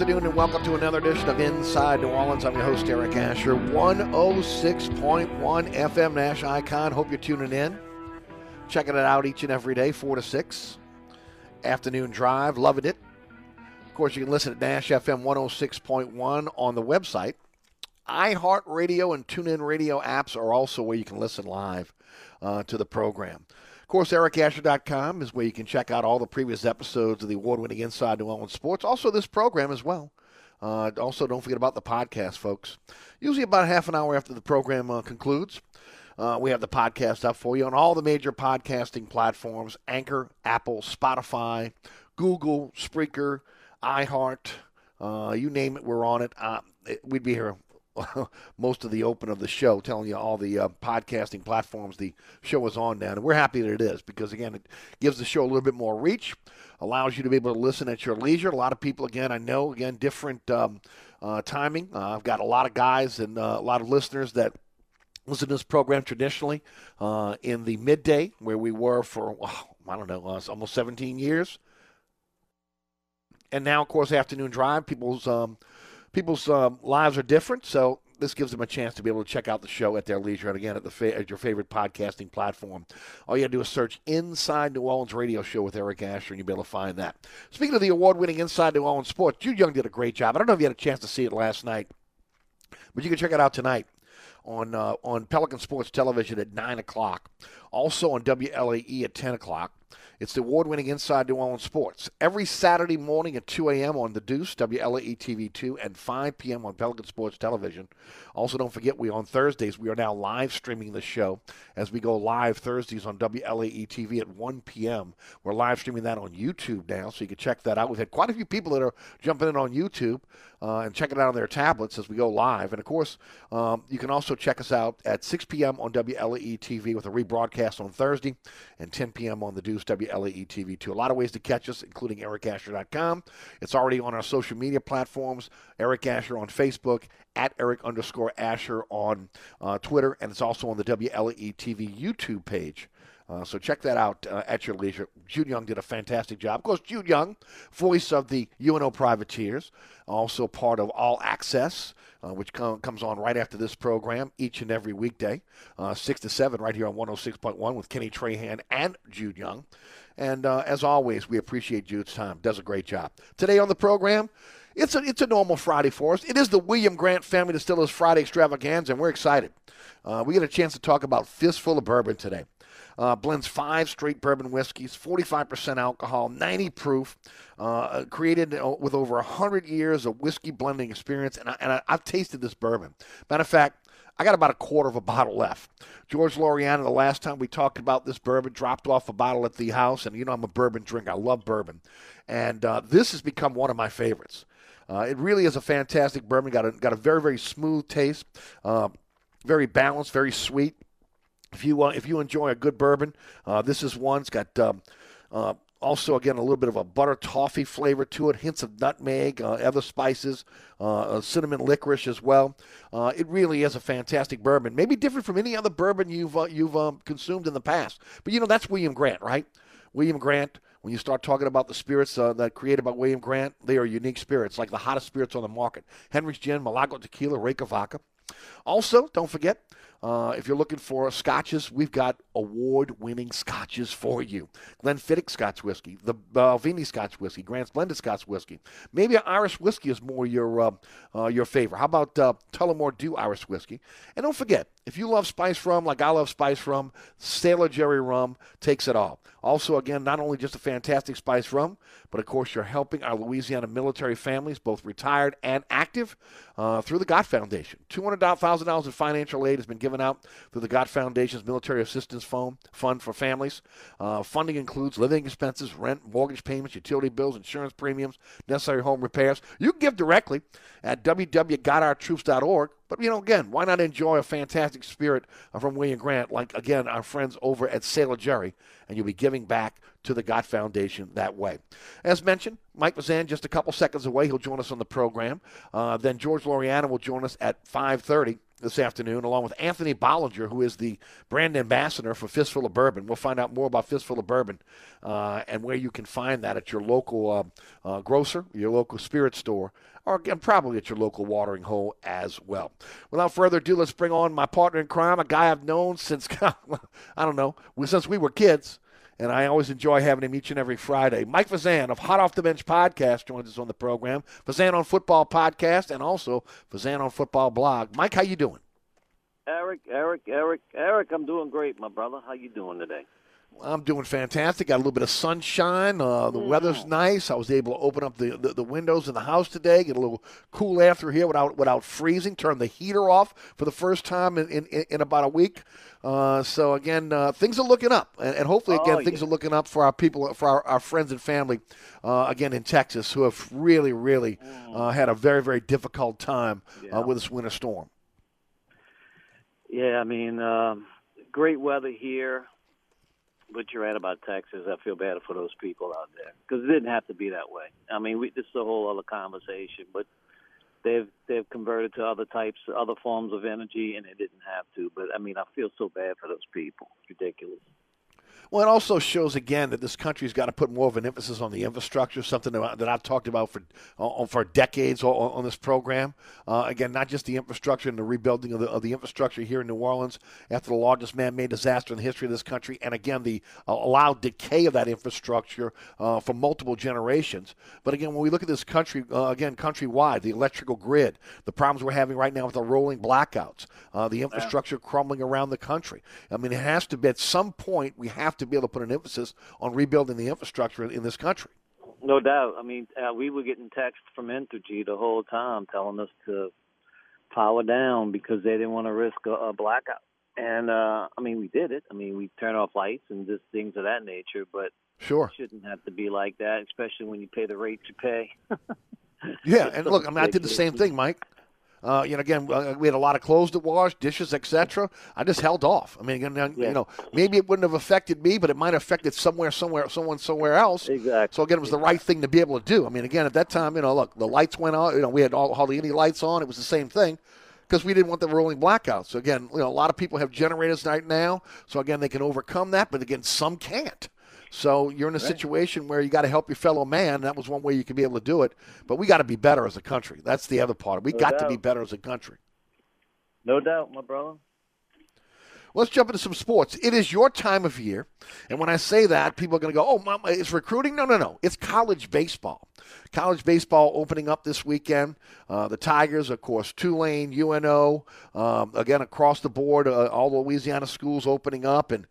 Afternoon and welcome to another edition of Inside New Orleans. I'm your host, Eric Asher. 106.1 FM Nash Icon. Hope you're tuning in. Checking it out each and every day, 4 to 6. Afternoon drive. Loving it. Of course, you can listen at Nash FM 106.1 on the website. iHeartRadio and TuneIn Radio apps are also where you can listen live uh, to the program. Course, ericasher.com is where you can check out all the previous episodes of the award winning Inside New Orleans Sports. Also, this program as well. Uh, also, don't forget about the podcast, folks. Usually about half an hour after the program uh, concludes, uh, we have the podcast up for you on all the major podcasting platforms Anchor, Apple, Spotify, Google, Spreaker, iHeart. Uh, you name it, we're on it. Uh, it we'd be here most of the open of the show, telling you all the uh, podcasting platforms the show is on now. And we're happy that it is because, again, it gives the show a little bit more reach, allows you to be able to listen at your leisure. A lot of people, again, I know, again, different um, uh, timing. Uh, I've got a lot of guys and uh, a lot of listeners that listen to this program traditionally uh, in the midday, where we were for, oh, I don't know, uh, almost 17 years. And now, of course, afternoon drive, people's. Um, people's um, lives are different, so this gives them a chance to be able to check out the show at their leisure. And again, at the fa- at your favorite podcasting platform, all you got to do is search "Inside New Orleans Radio Show" with Eric Asher, and you'll be able to find that. Speaking of the award-winning Inside New Orleans Sports, Jude Young did a great job. I don't know if you had a chance to see it last night, but you can check it out tonight on uh, on Pelican Sports Television at nine o'clock. Also on WLAE at ten o'clock. It's the award winning Inside New Orleans Sports. Every Saturday morning at 2 a.m. on The Deuce, WLAE TV 2, and 5 p.m. on Pelican Sports Television. Also, don't forget, we on Thursdays, we are now live streaming the show as we go live Thursdays on WLAE TV at 1 p.m. We're live streaming that on YouTube now, so you can check that out. We've had quite a few people that are jumping in on YouTube uh, and check it out on their tablets as we go live. And of course, um, you can also check us out at 6 p.m. on WLAE TV with a rebroadcast on Thursday and 10 p.m. on The Deuce, WLAE TV 2. A lot of ways to catch us, including ericasher.com. It's already on our social media platforms Eric Asher on Facebook, at Eric underscore Asher on uh, Twitter, and it's also on the WLAE TV YouTube page. Uh, so check that out uh, at your leisure. Jude Young did a fantastic job. Of course, Jude Young, voice of the UNO Privateers, also part of All Access, uh, which com- comes on right after this program each and every weekday, uh, 6 to 7, right here on 106.1 with Kenny Trahan and Jude Young. And uh, as always, we appreciate Jude's time. Does a great job. Today on the program, it's a, it's a normal Friday for us. It is the William Grant Family Distillers Friday Extravaganza, and we're excited. Uh, we get a chance to talk about Fistful of Bourbon today. Uh, blends five straight bourbon whiskeys, 45% alcohol, 90 proof, uh, created uh, with over 100 years of whiskey blending experience. And, I, and I, I've tasted this bourbon. Matter of fact, I got about a quarter of a bottle left. George Loriana, the last time we talked about this bourbon, dropped off a bottle at the house, and you know I'm a bourbon drinker. I love bourbon, and uh, this has become one of my favorites. Uh, it really is a fantastic bourbon. Got a got a very very smooth taste, uh, very balanced, very sweet. If you uh, if you enjoy a good bourbon, uh, this is one. It's got um, uh, also, again, a little bit of a butter toffee flavor to it, hints of nutmeg, uh, other spices, uh, cinnamon licorice as well. Uh, it really is a fantastic bourbon. Maybe different from any other bourbon you've uh, you've um, consumed in the past. But you know that's William Grant, right? William Grant. When you start talking about the spirits uh, that created by William Grant, they are unique spirits, like the hottest spirits on the market: Hendrick's Gin, Milagro Tequila, Reyka Vodka. Also, don't forget uh, if you're looking for scotches, we've got award-winning scotches for you. Glenfiddich Scotch whiskey, the Balvenie Scotch whiskey, Grant's Blended Scotch whiskey. Maybe Irish whiskey is more your uh, uh, your favorite. How about uh, Tullamore Dew Irish whiskey? And don't forget, if you love spice rum like I love spice rum, Sailor Jerry rum takes it all. Also, again, not only just a fantastic spice rum, but of course, you're helping our Louisiana military families, both retired and active, uh, through the Gott Foundation. $200,000 in financial aid has been given out through the Gott Foundation's Military Assistance Fund, for families. Uh, funding includes living expenses, rent, mortgage payments, utility bills, insurance premiums, necessary home repairs. You can give directly at www.gotourtroops.org. But, you know, again, why not enjoy a fantastic spirit from William Grant, like, again, our friends over at Sailor Jerry, and you'll be giving back to the Gott Foundation that way. As mentioned, Mike Fazan just a couple seconds away. He'll join us on the program. Uh, then George Loriana will join us at 5.30 this afternoon, along with Anthony Bollinger, who is the brand ambassador for Fistful of Bourbon. We'll find out more about Fistful of Bourbon uh, and where you can find that at your local uh, uh, grocer, your local spirit store, or again, probably at your local watering hole as well. Without further ado, let's bring on my partner in crime, a guy I've known since, I don't know, since we were kids and I always enjoy having him each and every Friday. Mike Fazan of Hot Off the Bench podcast joins us on the program. Fazan on Football podcast and also Fazan on Football blog. Mike, how you doing? Eric, Eric, Eric, Eric, I'm doing great, my brother. How you doing today? I'm doing fantastic. Got a little bit of sunshine. Uh, the mm. weather's nice. I was able to open up the, the, the, windows in the house today, get a little cool air through here without without freezing. Turn the heater off for the first time in, in, in about a week. Uh, so again, uh, things are looking up, and, and hopefully again oh, things yeah. are looking up for our people, for our, our friends and family, uh, again in Texas, who have really, really mm. Uh, had a very, very difficult time uh, yeah. with this winter storm. Yeah, I mean, um, great weather here but you're right about Texas. I feel bad for those people out there because it didn't have to be that way. I mean, we, this is a whole other conversation, but they've they've converted to other types, other forms of energy, and it didn't have to. But I mean, I feel so bad for those people. It's ridiculous. Well, it also shows again that this country's got to put more of an emphasis on the infrastructure, something that I've talked about for uh, for decades on, on this program. Uh, again, not just the infrastructure and the rebuilding of the, of the infrastructure here in New Orleans after the largest man-made disaster in the history of this country, and again the uh, allowed decay of that infrastructure uh, for multiple generations. But again, when we look at this country, uh, again countrywide, the electrical grid, the problems we're having right now with the rolling blackouts, uh, the infrastructure crumbling around the country. I mean, it has to be at some point we have to be able to put an emphasis on rebuilding the infrastructure in, this country. No doubt. I mean, uh, we were getting texts from Entergy the whole time telling us to power down because they didn't want to risk a, a blackout. And uh, I mean, we did it. I mean, we turn off lights and just things of that nature. But sure, it shouldn't have to be like that, especially when you pay the rate you pay. yeah, and look, I mean, I did the same thing, Mike. Uh, you know, again, uh, we had a lot of clothes to wash, dishes, etc. I just held off. I mean, again, yeah. you know, maybe it wouldn't have affected me, but it might have affected somewhere, somewhere, someone somewhere else. Exactly. So again, it was the right thing to be able to do. I mean, again, at that time, you know, look, the lights went on. You know, we had all, hardly any lights on. It was the same thing because we didn't want the rolling blackouts. So again, you know, a lot of people have generators right now. So again, they can overcome that, but again, some can't. So you're in a right. situation where you got to help your fellow man. That was one way you could be able to do it. But we got to be better as a country. That's the other part. We no got doubt. to be better as a country. No doubt, my brother. Let's jump into some sports. It is your time of year. And when I say that, people are going to go, oh, mama, it's recruiting? No, no, no. It's college baseball. College baseball opening up this weekend. Uh, the Tigers, of course, Tulane, UNO, um, again, across the board, uh, all the Louisiana schools opening up. And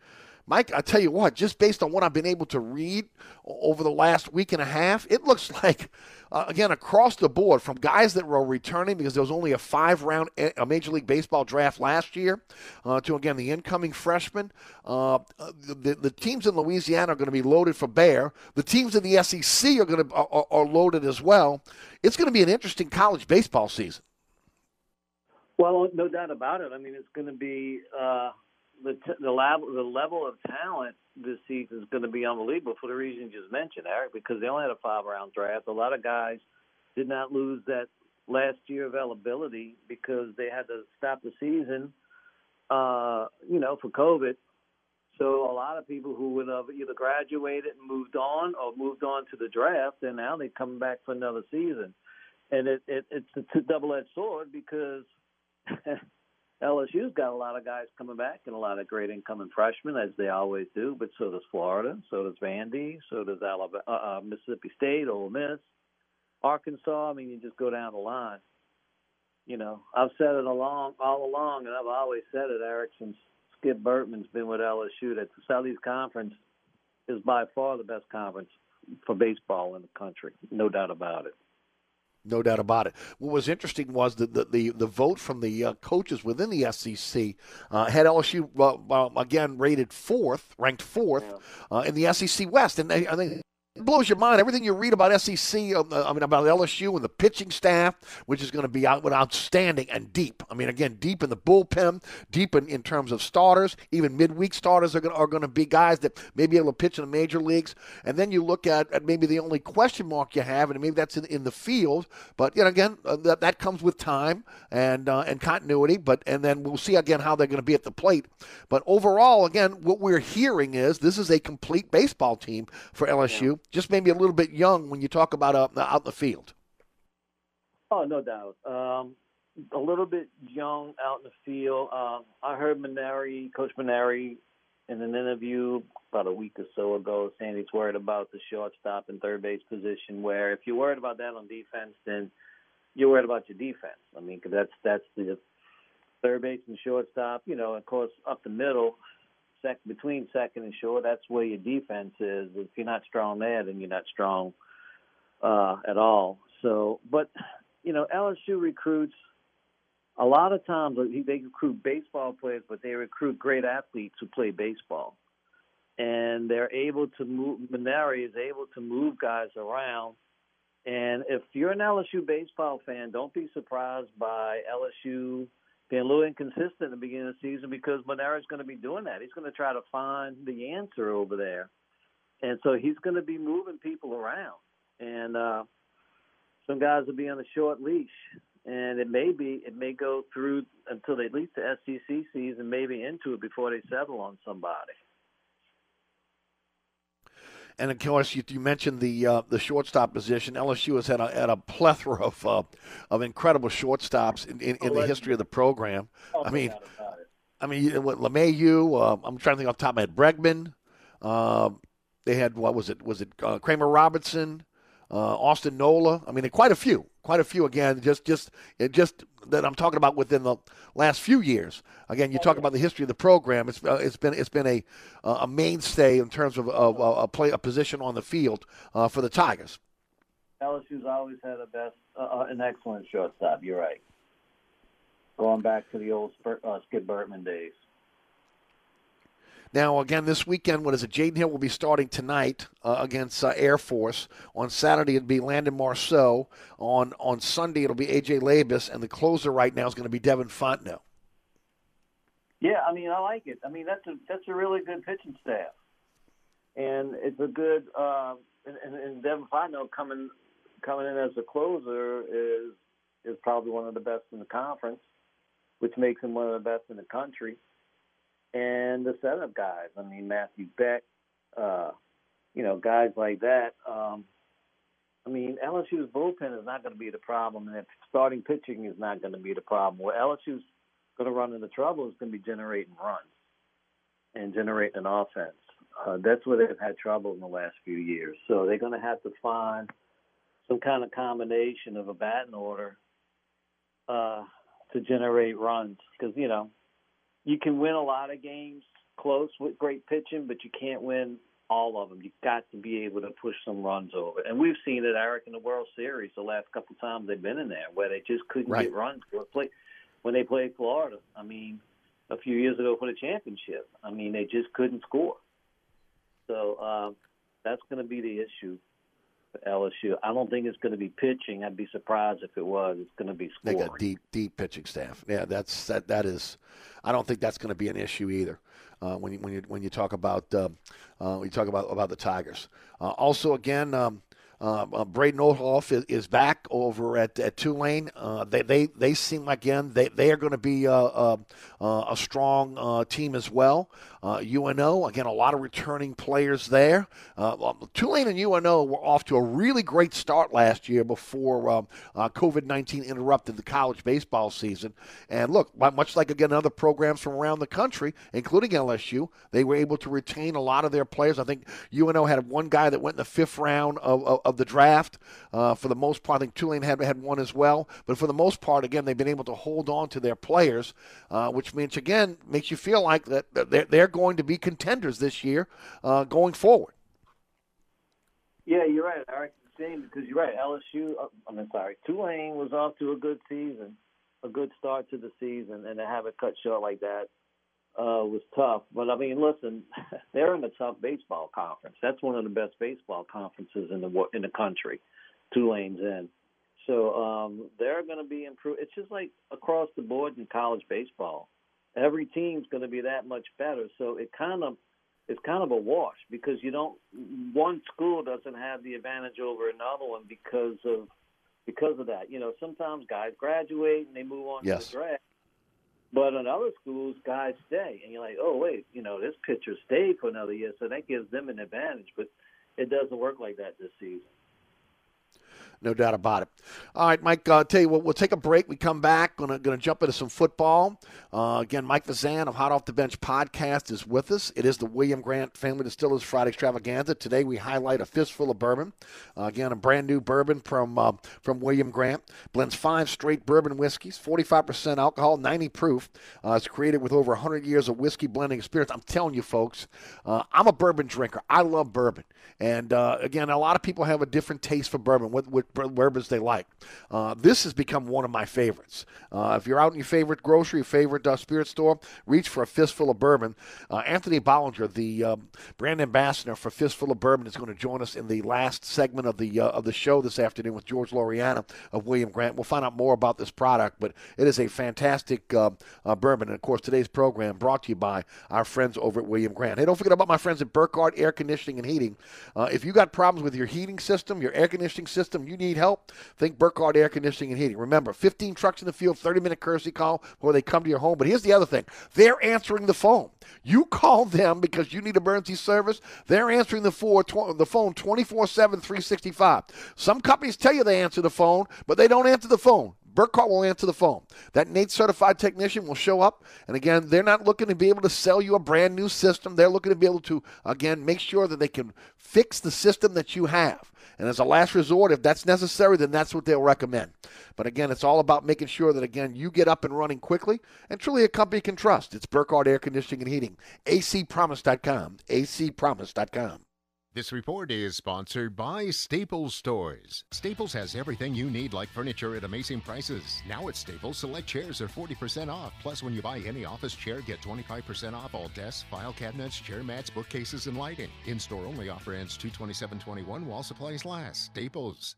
Mike, I tell you what, just based on what I've been able to read over the last week and a half, it looks like, uh, again, across the board, from guys that were returning because there was only a five round a Major League Baseball draft last year, uh, to, again, the incoming freshmen. Uh, the, the teams in Louisiana are going to be loaded for bear. The teams in the SEC are going to are, are loaded as well. It's going to be an interesting college baseball season. Well, no doubt about it. I mean, it's going to be uh, the t- the level the level of talent this season is going to be unbelievable for the reason you just mentioned, Eric. Because they only had a five round draft. A lot of guys did not lose that last year availability because they had to stop the season, uh, you know, for COVID. So a lot of people who would have either graduated and moved on or moved on to the draft, and now they're coming back for another season. And it, it it's a double-edged sword because LSU's got a lot of guys coming back and a lot of great incoming freshmen, as they always do. But so does Florida, so does Vandy, so does Alabama, uh, uh, Mississippi State, Ole Miss, Arkansas. I mean, you just go down the line. You know, I've said it along all along, and I've always said it, Eric, since Skip Bertman's been with LSU. That the Southeast Conference is by far the best conference for baseball in the country, no doubt about it. No doubt about it. What was interesting was that the, the, the vote from the uh, coaches within the SEC uh, had LSU uh, again rated fourth, ranked fourth uh, in the SEC West, and they, I think blows your mind. Everything you read about SEC, uh, I mean, about LSU and the pitching staff, which is going to be out, outstanding and deep. I mean, again, deep in the bullpen, deep in, in terms of starters. Even midweek starters are going, are going to be guys that may be able to pitch in the major leagues. And then you look at, at maybe the only question mark you have, and maybe that's in, in the field. But, you know, again, uh, that, that comes with time and, uh, and continuity. But And then we'll see, again, how they're going to be at the plate. But overall, again, what we're hearing is this is a complete baseball team for LSU. Yeah just maybe a little bit young when you talk about uh, out in the field. Oh, no doubt. Um, a little bit young out in the field. Um, I heard Mainieri, Coach Mainieri, in an interview about a week or so ago, saying he's worried about the shortstop and third base position. Where if you're worried about that on defense, then you're worried about your defense. I mean, cause that's that's the third base and shortstop. You know, of course, up the middle sec- between second and short, that's where your defense is. If you're not strong there, then you're not strong uh, at all. So, but you know, LSU recruits a lot of times. They recruit baseball players, but they recruit great athletes who play baseball, and they're able to move. Mainieri is able to move guys around. And if you're an LSU baseball fan, don't be surprised by LSU being a little inconsistent at the beginning of the season because is going to be doing that. He's going to try to find the answer over there, and so he's going to be moving people around. And uh, some guys will be on a short leash, and it may be it may go through until at least the SEC season, maybe into it before they settle on somebody. And of course, you, you mentioned the uh, the shortstop position. LSU has had a, had a plethora of uh, of incredible shortstops in, in, in the history of the program. Oh, I mean, I mean, what LeMahieu? Uh, I'm trying to think off the top of my head. Bregman. Uh, they had what was it? Was it uh, Kramer Robertson? Uh, Austin Nola. I mean, quite a few, quite a few. Again, just just it just that I'm talking about within the last few years. Again, you talk about the history of the program. It's uh, it's been it's been a a mainstay in terms of, of, a play a position on the field uh, for the Tigers. LSU's always had a best uh, uh, an excellent shortstop. You're right. Going back to the old uh, Skip Bertman days. Now, again, this weekend, what is it? Jaden Hill will be starting tonight uh, against uh, Air Force. On Saturday, it'll be Landon Marceau. On on Sunday, it'll be AJ Labas, and the closer right now is going to be Devin Fontenot. Yeah, I mean, I like it. I mean, that's a that's a really good pitching staff, and it's a good. Uh, and, and Devin Fontenot coming coming in as a closer is is probably one of the best in the conference, which makes him one of the best in the country and the setup guys. I mean, Matthew Beck, uh, you know, guys like that. Um, I mean, LSU's bullpen is not going to be the problem, and if starting pitching is not going to be the problem. Where LSU's going to run into trouble is going to be generating runs and generating an offense. Uh, that's where they've had trouble in the last few years. So they're going to have to find some kind of combination of a batting order uh, to generate runs because you know you can win a lot of games close with great pitching, but you can't win all of them. You've got to be able to push some runs over. And we've seen it, Eric, in the World Series the last couple of times they've been in there, where they just couldn't Right. get runs when they played Florida. I mean, a few years ago for the championship. I mean, they just couldn't score. So um, that's going to be the issue for LSU. I don't think it's going to be pitching. I'd be surprised if it was. It's going to be scoring. They got deep, deep pitching staff. Yeah, that's that. That is, I don't think that's going to be an issue either. Uh, when you when you when you talk about uh, uh, when you talk about about the Tigers. Uh, also, again, um, uh, uh, Braden Olthoff is, is back over at, at Tulane. Uh, they, they they seem again they, they are going to be uh, uh, uh, a strong team as well. UNO again a lot of returning players there. Tulane and UNO were off to a really great start last year before um, COVID nineteen interrupted the college baseball season. And look, much like again other programs from around the country, including LSU, they were able to retain a lot of their players. I think UNO had one guy that went in the fifth round of, of, of the draft. Uh, for the most part, I think Tulane had had one as well. But for the most part, again, they've been able to hold on to their players, uh, which means again makes you feel like that they're, they're going to be contenders this year uh, going forward. Yeah, you're right, Eric. Same because you're right. LSU. uh, I mean, sorry, Tulane was off to a good season, a good start to the season, and to have it cut short like that uh, was tough. But I mean, listen, they're in a tough baseball conference. That's one of the best baseball conferences in the in the country. Tulane's in. So um, they're going to be improved. It's just like across the board in college baseball. Every team's going to be that much better. So it kind of it's kind of a wash because you don't one school doesn't have the advantage over another one because of because of that. You know, sometimes guys graduate and they move on Yes. to the draft. But in other schools, guys stay, and you're like, oh wait, you know, this pitcher stayed for another year, so that gives them an advantage. But it doesn't work like that this season. No doubt about it. All right, Mike. Uh, tell you what, we'll take a break. We come back. Gonna gonna jump into some football. Uh, again, Mike Fazan of Hot Off the Bench podcast is with us. It is the William Grant Family Distillers Friday Extravaganza. Today we highlight a fistful of bourbon. Uh, again, a brand new bourbon from uh, from William Grant. Blends five straight bourbon whiskeys, 45% alcohol, 90 proof. Uh, it's created with over 100 years of whiskey blending experience. I'm telling you, folks, uh, I'm a bourbon drinker. I love bourbon, and again, a lot of people have a different taste for bourbon. What, what bourbons they like. Uh, this has become one of my favorites. Uh, if you're out in your favorite grocery, favorite uh, spirit store, reach for a fistful of bourbon. Uh, Anthony Bollinger, the um, brand ambassador for Fistful of Bourbon, is going to join us in the last segment of the uh, of the show this afternoon with George Loriana of William Grant. We'll find out more about this product, but it is a fantastic uh, bourbon. And of course, today's program brought to you by our friends over at William Grant. Hey, don't forget about my friends at Burkhardt Air Conditioning and Heating. If you got problems with your heating system, your air conditioning system, you need help, think Burkhardt Air Conditioning and Heating. Remember, 15 trucks in the field, 30 minute courtesy call before they come to your home. But here's the other thing they're answering the phone. You call them because you need emergency service, they're answering the, four, tw- the phone 24 7, 365. Some companies tell you they answer the phone, but they don't answer the phone. Burkhardt will answer the phone. That Nate certified technician will show up. And again, they're not looking to be able to sell you a brand new system. They're looking to be able to, again, make sure that they can fix the system that you have. And as a last resort, if that's necessary, then that's what they'll recommend. But again, it's all about making sure that, again, you get up and running quickly and truly a company can trust. It's Burkhardt Air Conditioning and Heating. acpromise.com. acpromise.com. This report is sponsored by Staples Stores. Staples has everything you need, like furniture at amazing prices. Now at Staples, select chairs are 40% off. Plus, when you buy any office chair, get 25% off all desks, file cabinets, chair mats, bookcases, and lighting. In-store only offer ends 227.21 while supplies last. Staples.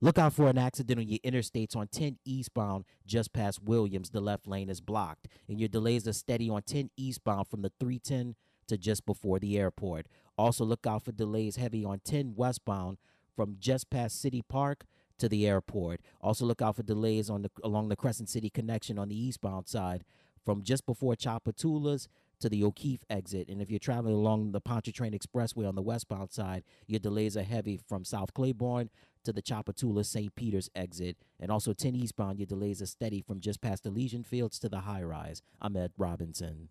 Look out for an accident on your interstates on 10 eastbound just past Williams. The left lane is blocked, and your delays are steady on 10 eastbound from the 310 to just before the airport. Also, look out for delays heavy on 10 westbound from just past City Park to the airport. Also, look out for delays on the along the Crescent City connection on the eastbound side from just before Tchoupitoulas to the O'Keefe exit. And if you're traveling along the Pontchartrain Expressway on the westbound side, your delays are heavy from South Claiborne to the Tchoupitoulas St. Peter's exit. And also 10 eastbound, your delays are steady from just past Elysian Fields to the high rise. I'm Ed Robinson.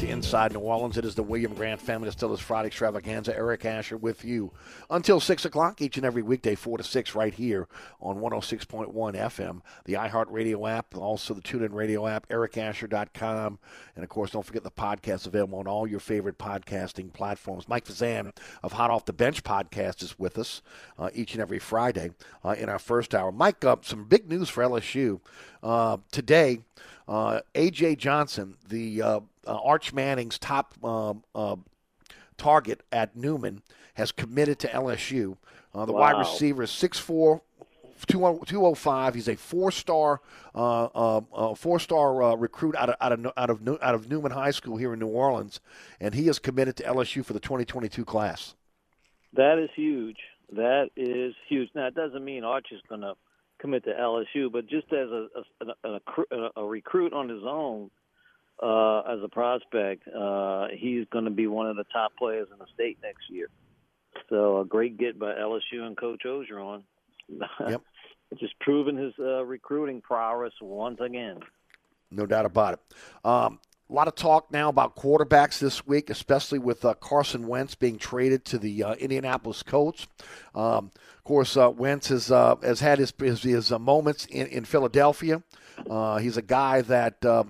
to Inside New Orleans. It is the William Grant Family Distillers Friday Extravaganza. Eric Asher with you until 6 o'clock each and every weekday, 4 to 6, right here on 106.1 FM, the iHeartRadio app, also the TuneIn Radio app, ericasher.com. And, of course, don't forget the podcast available on all your favorite podcasting platforms. Mike Fazan of Hot Off the Bench podcast is with us uh, each and every Friday uh, in our first hour. Mike, uh, some big news for LSU. Uh, today, uh, A.J. Johnson, the uh, Arch Manning's top um, uh, target at Newman, has committed to LSU. Uh, the wide receiver is 6'4", 205. He's a four-star, uh, uh, four-star uh, recruit out of out of out of New- out of Newman High School here in New Orleans, and he is committed to LSU for the 2022 class. That is huge. That is huge. Now, it doesn't mean Arch is going to commit to LSU, but just as a a, a, a, a recruit on his own, uh, as a prospect, uh, he's going to be one of the top players in the state next year. So a great get by LSU and Coach Orgeron. Yep. just proving his uh, recruiting prowess once again. No doubt about it. Um, a lot of talk now about quarterbacks this week, especially with uh, Carson Wentz being traded to the uh, Indianapolis Colts. Um, of course, uh, Wentz has uh, has had his his, his uh, moments in, in Philadelphia. Uh, he's a guy that uh,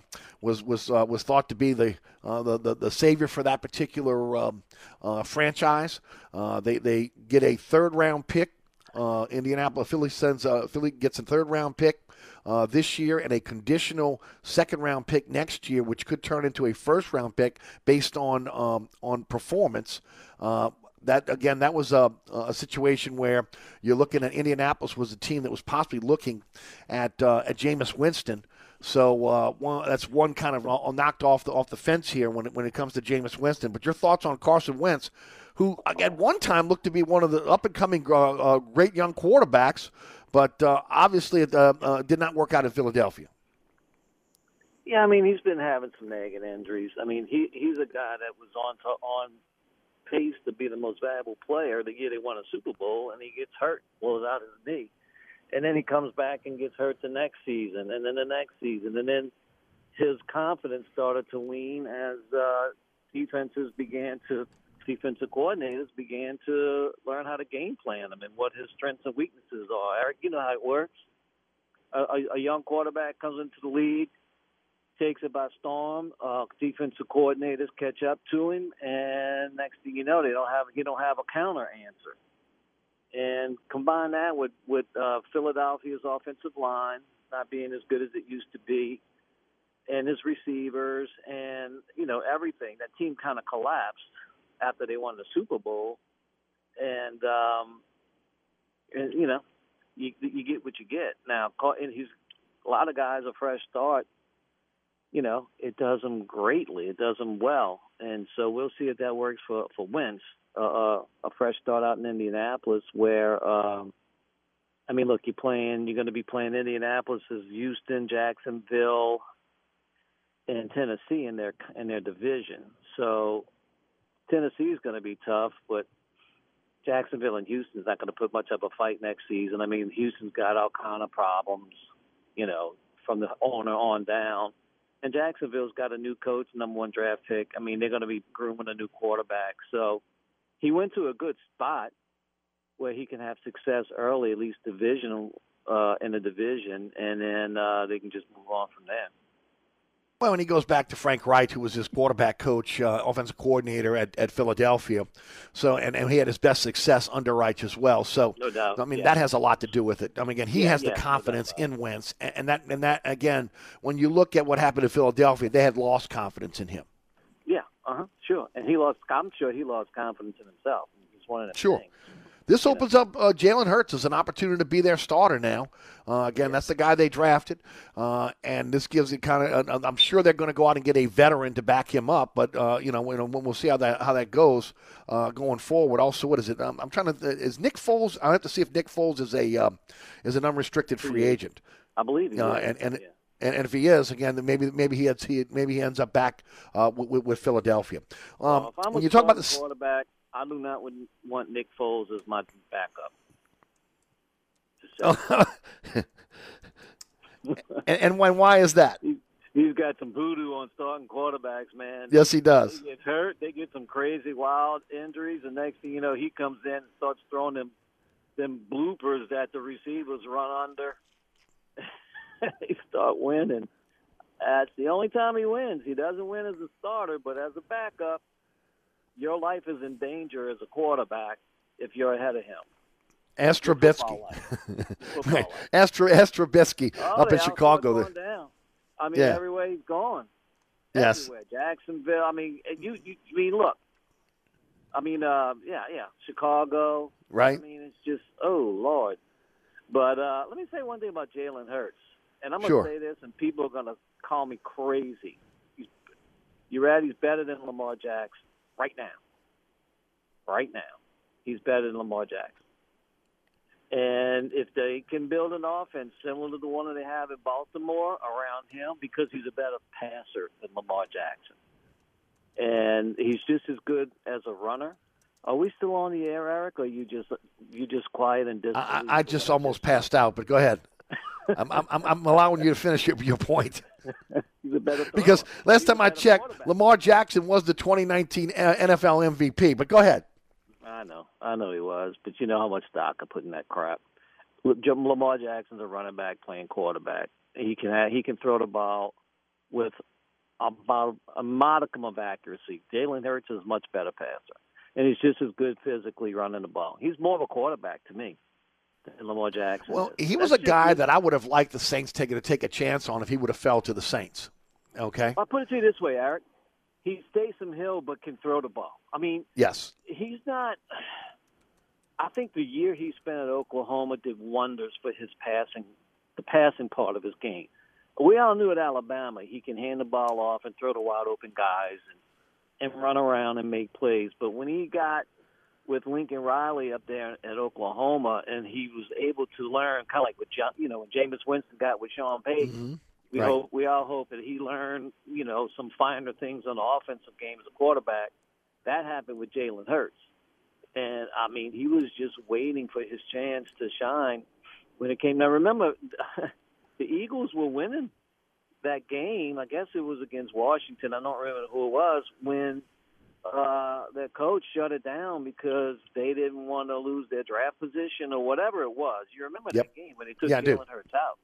was was uh, was thought to be the, uh, the the the savior for that particular um, uh, franchise. Uh, they they get a third round pick. Uh, Indianapolis Philly sends uh, Philly gets a third round pick uh, this year and a conditional second round pick next year, which could turn into a first round pick based on um, on performance. Uh, that again, that was a, a situation where you're looking at Indianapolis was a team that was possibly looking at uh, at Jameis Winston. So uh, one, that's one kind of uh, knocked off the off the fence here when it, when it comes to Jameis Winston. But your thoughts on Carson Wentz, who at one time looked to be one of the up and coming uh, uh, great young quarterbacks, but uh, obviously it uh, did not work out in Philadelphia. Yeah, I mean he's been having some nagging injuries. I mean he he's a guy that was on to, on pace to be the most valuable player the year they won a Super Bowl, and he gets hurt, blows out his knee, and then he comes back and gets hurt the next season, and then the next season, and then his confidence started to wane as uh, defenses began to defensive coordinators began to learn how to game plan him and what his strengths and weaknesses are. Eric, you know how it works. A, a, young quarterback comes into the league, takes it by storm. Uh, defensive coordinators catch up to him, and next thing you know, they don't have he don't have a counter answer. And combine that with with uh, Philadelphia's offensive line not being as good as it used to be, and his receivers, and you know everything. That team kind of collapsed after they won the Super Bowl, and um, and you know you you get what you get now. And he's a lot of guys a fresh start. You know, it does them greatly. It does them well, and so we'll see if that works for for Wentz. A fresh start out in Indianapolis, where um, I mean, look, you're playing. You're going to be playing Indianapolis, as Houston, Jacksonville, and Tennessee in their in their division. So Tennessee is going to be tough, but Jacksonville and Houston's not going to put much of a fight next season. I mean, Houston's got all kind of problems, you know, from the owner on down. And Jacksonville's got a new coach, number one draft pick. I mean, they're going to be grooming a new quarterback. So he went to a good spot where he can have success early, at least divisional uh, in the division, and then uh, they can just move on from there. Well, when he goes back to Frank Reich, who was his quarterback coach, uh, offensive coordinator at, at Philadelphia, so and, and he had his best success under Reich as well. So, no doubt. I mean, yeah. that has a lot to do with it. I mean, again, he Yeah, has the yeah, no confidence in Wentz, and, and that and that again, when you look at what happened in Philadelphia, they had lost confidence in him. Yeah, uh huh, sure. And he lost. I'm sure he lost confidence in himself. He's one of them. Sure. things. This opens up uh, Jalen Hurts as an opportunity to be their starter now. Uh, again, that's the guy they drafted, uh, and this gives it kind of. Uh, I'm sure they're going to go out and get a veteran to back him up, but uh, you know, when, when we'll see how that how that goes uh, going forward. Also, what is it? Um, I'm trying to. Is Nick Foles? I have to see if Nick Foles is a um, is an unrestricted free agent. I believe he Uh, is. and and, yeah. And and if he is, again, then maybe maybe he has, he maybe he ends up back uh, with, with Philadelphia. Um, Well, I'm when you talk about the quarterback, I do not want Nick Foles as my backup. and, and when, why is that? He's got some voodoo on starting quarterbacks, man. Yes, he does. They get hurt, they get some crazy wild injuries, and next thing you know, he comes in and starts throwing them them bloopers that the receivers run under. they start winning. That's the only time he wins. He doesn't win as a starter, but as a backup, your life is in danger as a quarterback if you're ahead of him. Ask Football Trubisky. life. Ask Tru- ask Trubisky Oh, up in Chicago. going down. I mean, Yeah. everywhere he's gone. Yes. Everywhere. Jacksonville. I mean, you. You. I mean, look. I mean, uh, yeah, yeah. Chicago. Right. I mean, it's just oh lord. But uh, let me say one thing about Jalen Hurts, and I'm gonna Sure. say this, and people are gonna call me crazy. He's, you ready? He's better than Lamar Jackson right now. Right now, he's better than Lamar Jackson. And if they can build an offense similar to the one that they have in Baltimore around him, because he's a better passer than Lamar Jackson, and he's just as good as a runner. Are we still on the air, Eric? Or you just you just quiet and distant? I I just almost passed out, but go ahead. I'm, I'm, I'm- I'm allowing you to finish your, your point. he's a better. Because last He's time I checked. Lamar Jackson was the 2019 uh, NFL MVP. But go ahead. I know, I know he was, but you know how much stock I put in that crap. Lamar Jackson's a running back playing quarterback. He can have, he can throw the ball with about a modicum of accuracy. Jalen Hurts is a much better passer, and he's just as good physically running the ball. He's more of a quarterback to me than Lamar Jackson. Well, is. he was That's a guy me. that I would have liked the Saints taking to take a chance on if he would have fell to the Saints. Okay. I'll put it to you this way, Eric. He's Taysom Hill, but can throw the ball. I mean, Yes. he's not. I think the year he spent at Oklahoma did wonders for his passing, the passing part of his game. We all knew at Alabama he can hand the ball off and throw to wide open guys and and run around and make plays. But when he got with Lincoln Riley up there at Oklahoma, and he was able to learn, kind of like with John, you know, when Jameis Winston got with Sean Payton. Mm-hmm. We Right. hope we all hope that he learned, you know, some finer things on the offensive game as a quarterback. That happened with Jalen Hurts, and I mean, he was just waiting for his chance to shine when it came. Now, remember, the Eagles were winning that game. I guess it was against Washington. I don't remember who it was when uh, their coach shut it down because they didn't want to lose their draft position or whatever it was. You remember Yep. that game when they took Yeah. Jalen Hurts out,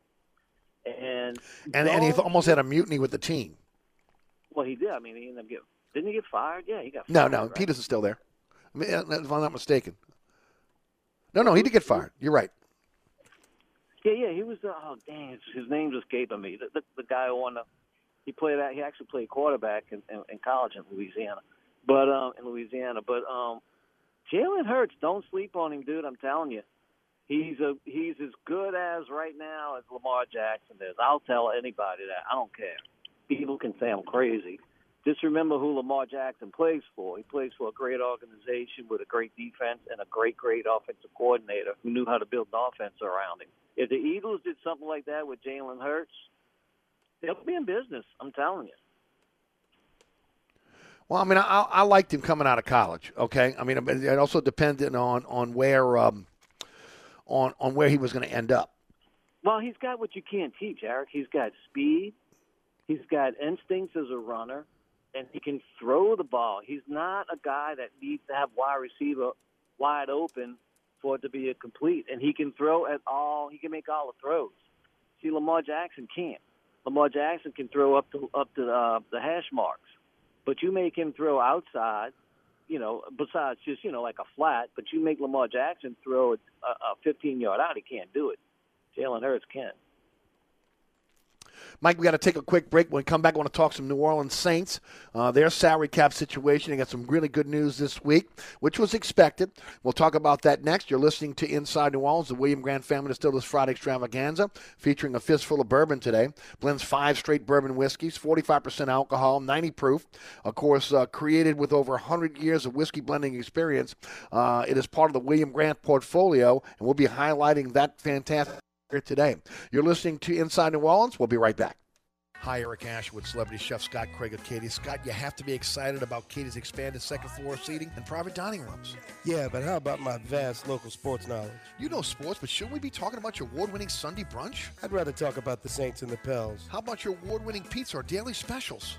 and And, and he almost had a mutiny with the team. well, he did. I mean, he ended up getting didn't he get fired? Yeah, he got No, fired, no, right? Pederson's still there. I mean, if I'm not mistaken. No, no, he did get fired. You're right. Yeah, yeah, he was. Uh, oh, dang, his, his name's escaping me. The, the, the guy who won the. He played that. He actually played quarterback in, in, in college in Louisiana, but um, in Louisiana. But um, Jalen Hurts, don't sleep on him, dude. I'm telling you, he's a he's as good as right now as Lamar Jackson is. I'll tell anybody that. I don't care. People can say I'm crazy. Just remember who Lamar Jackson plays for. He plays for a great organization with a great defense and a great, great offensive coordinator who knew how to build an offense around him. If the Eagles did something like that with Jalen Hurts, they'll be in business. I'm telling you. Well, I mean, I, I liked him coming out of college. Okay, I mean, it also depended on on where um, on on where he was going to end up. Well, he's got what you can't teach, Eric. He's got speed. He's got instincts as a runner, and he can throw the ball. He's not a guy that needs to have wide receiver wide open for it to be a complete. And he can throw at all. He can make all the throws. See, Lamar Jackson can't. Lamar Jackson can throw up to up to uh, the hash marks, but you make him throw outside. You know, besides just you know like a flat, but you make Lamar Jackson throw a, a 15 yard out. He can't do it. Jalen Hurts can. Mike, we got to take a quick break. When we come back, I want to talk some New Orleans Saints, uh, their salary cap situation. They got some really good news this week, which was expected. We'll talk about that next. You're listening to Inside New Orleans, the William Grant Family Distillers Friday Extravaganza, featuring a fistful of bourbon today. Blends five straight bourbon whiskeys, 45% alcohol, 90 proof. Of course, uh, created with over 100 years of whiskey blending experience. Uh, it is part of the William Grant portfolio, and we'll be highlighting that fantastic today. You're listening to Inside New Orleans. We'll be right back. Hi, Eric Ashwood, celebrity chef Scott Craig of Katie. Scott, you have to be excited about Katie's expanded second floor seating and private dining rooms. Yeah, but how about my vast local sports knowledge? You know sports, but shouldn't we be talking about your award-winning Sunday brunch? I'd rather talk about the Saints and the Pels. How about your award-winning pizza or daily specials?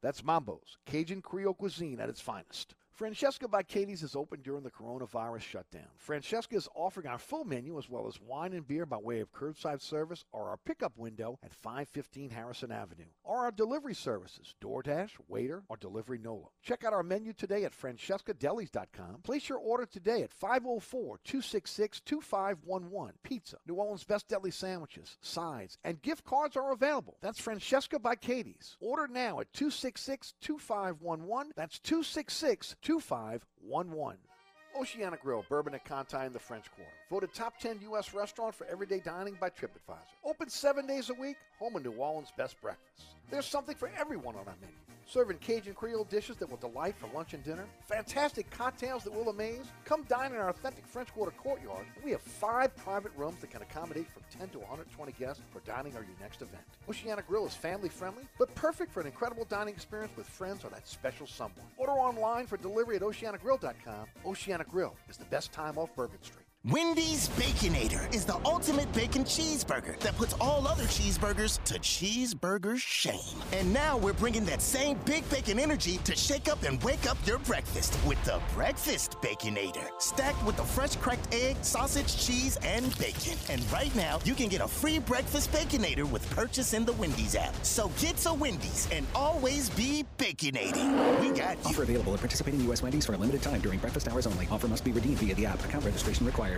That's Mambo's, Cajun Creole cuisine at its finest. Francesca by Katie's is open during the coronavirus shutdown. Francesca is offering our full menu as well as wine and beer by way of curbside service or our pickup window at 515 Harrison Avenue, or our delivery services, DoorDash, Waitr, or Delivery Nola. Check out our menu today at francescadelis.com. Place your order today at 504-266-2511. Pizza, New Orleans Best Deli sandwiches, sides, and gift cards are available. That's Francesca by Katie's. Order now at 266-2511. That's 266 2511. Oceana Grill, Bourbon at Conti in the French Quarter. Voted top 10 U.S. restaurant for everyday dining by TripAdvisor. Open seven days a week, home of New Orleans' best breakfast. There's something for everyone on our menu. Serving Cajun Creole dishes that will delight for lunch and dinner. Fantastic cocktails that will amaze. Come dine in our authentic French Quarter courtyard. We have five private rooms that can accommodate from 10 to 120 guests for dining or your next event. Oceana Grill is family friendly, but perfect for an incredible dining experience with friends or that special someone. Order online for delivery at oceanagrill.com. Oceana Grill is the best time off Bourbon Street. Wendy's Baconator is the ultimate bacon cheeseburger that puts all other cheeseburgers to cheeseburger shame. And now we're bringing that same big bacon energy to shake up and wake up your breakfast with the Breakfast Baconator. Stacked with the fresh cracked egg, sausage, cheese, and bacon. And right now, you can get a free Breakfast Baconator with purchase in the Wendy's app. So get to Wendy's and always be baconating. We got you. Offer available at participating U.S. Wendy's for a limited time during breakfast hours only. Offer must be redeemed via the app. Account registration required.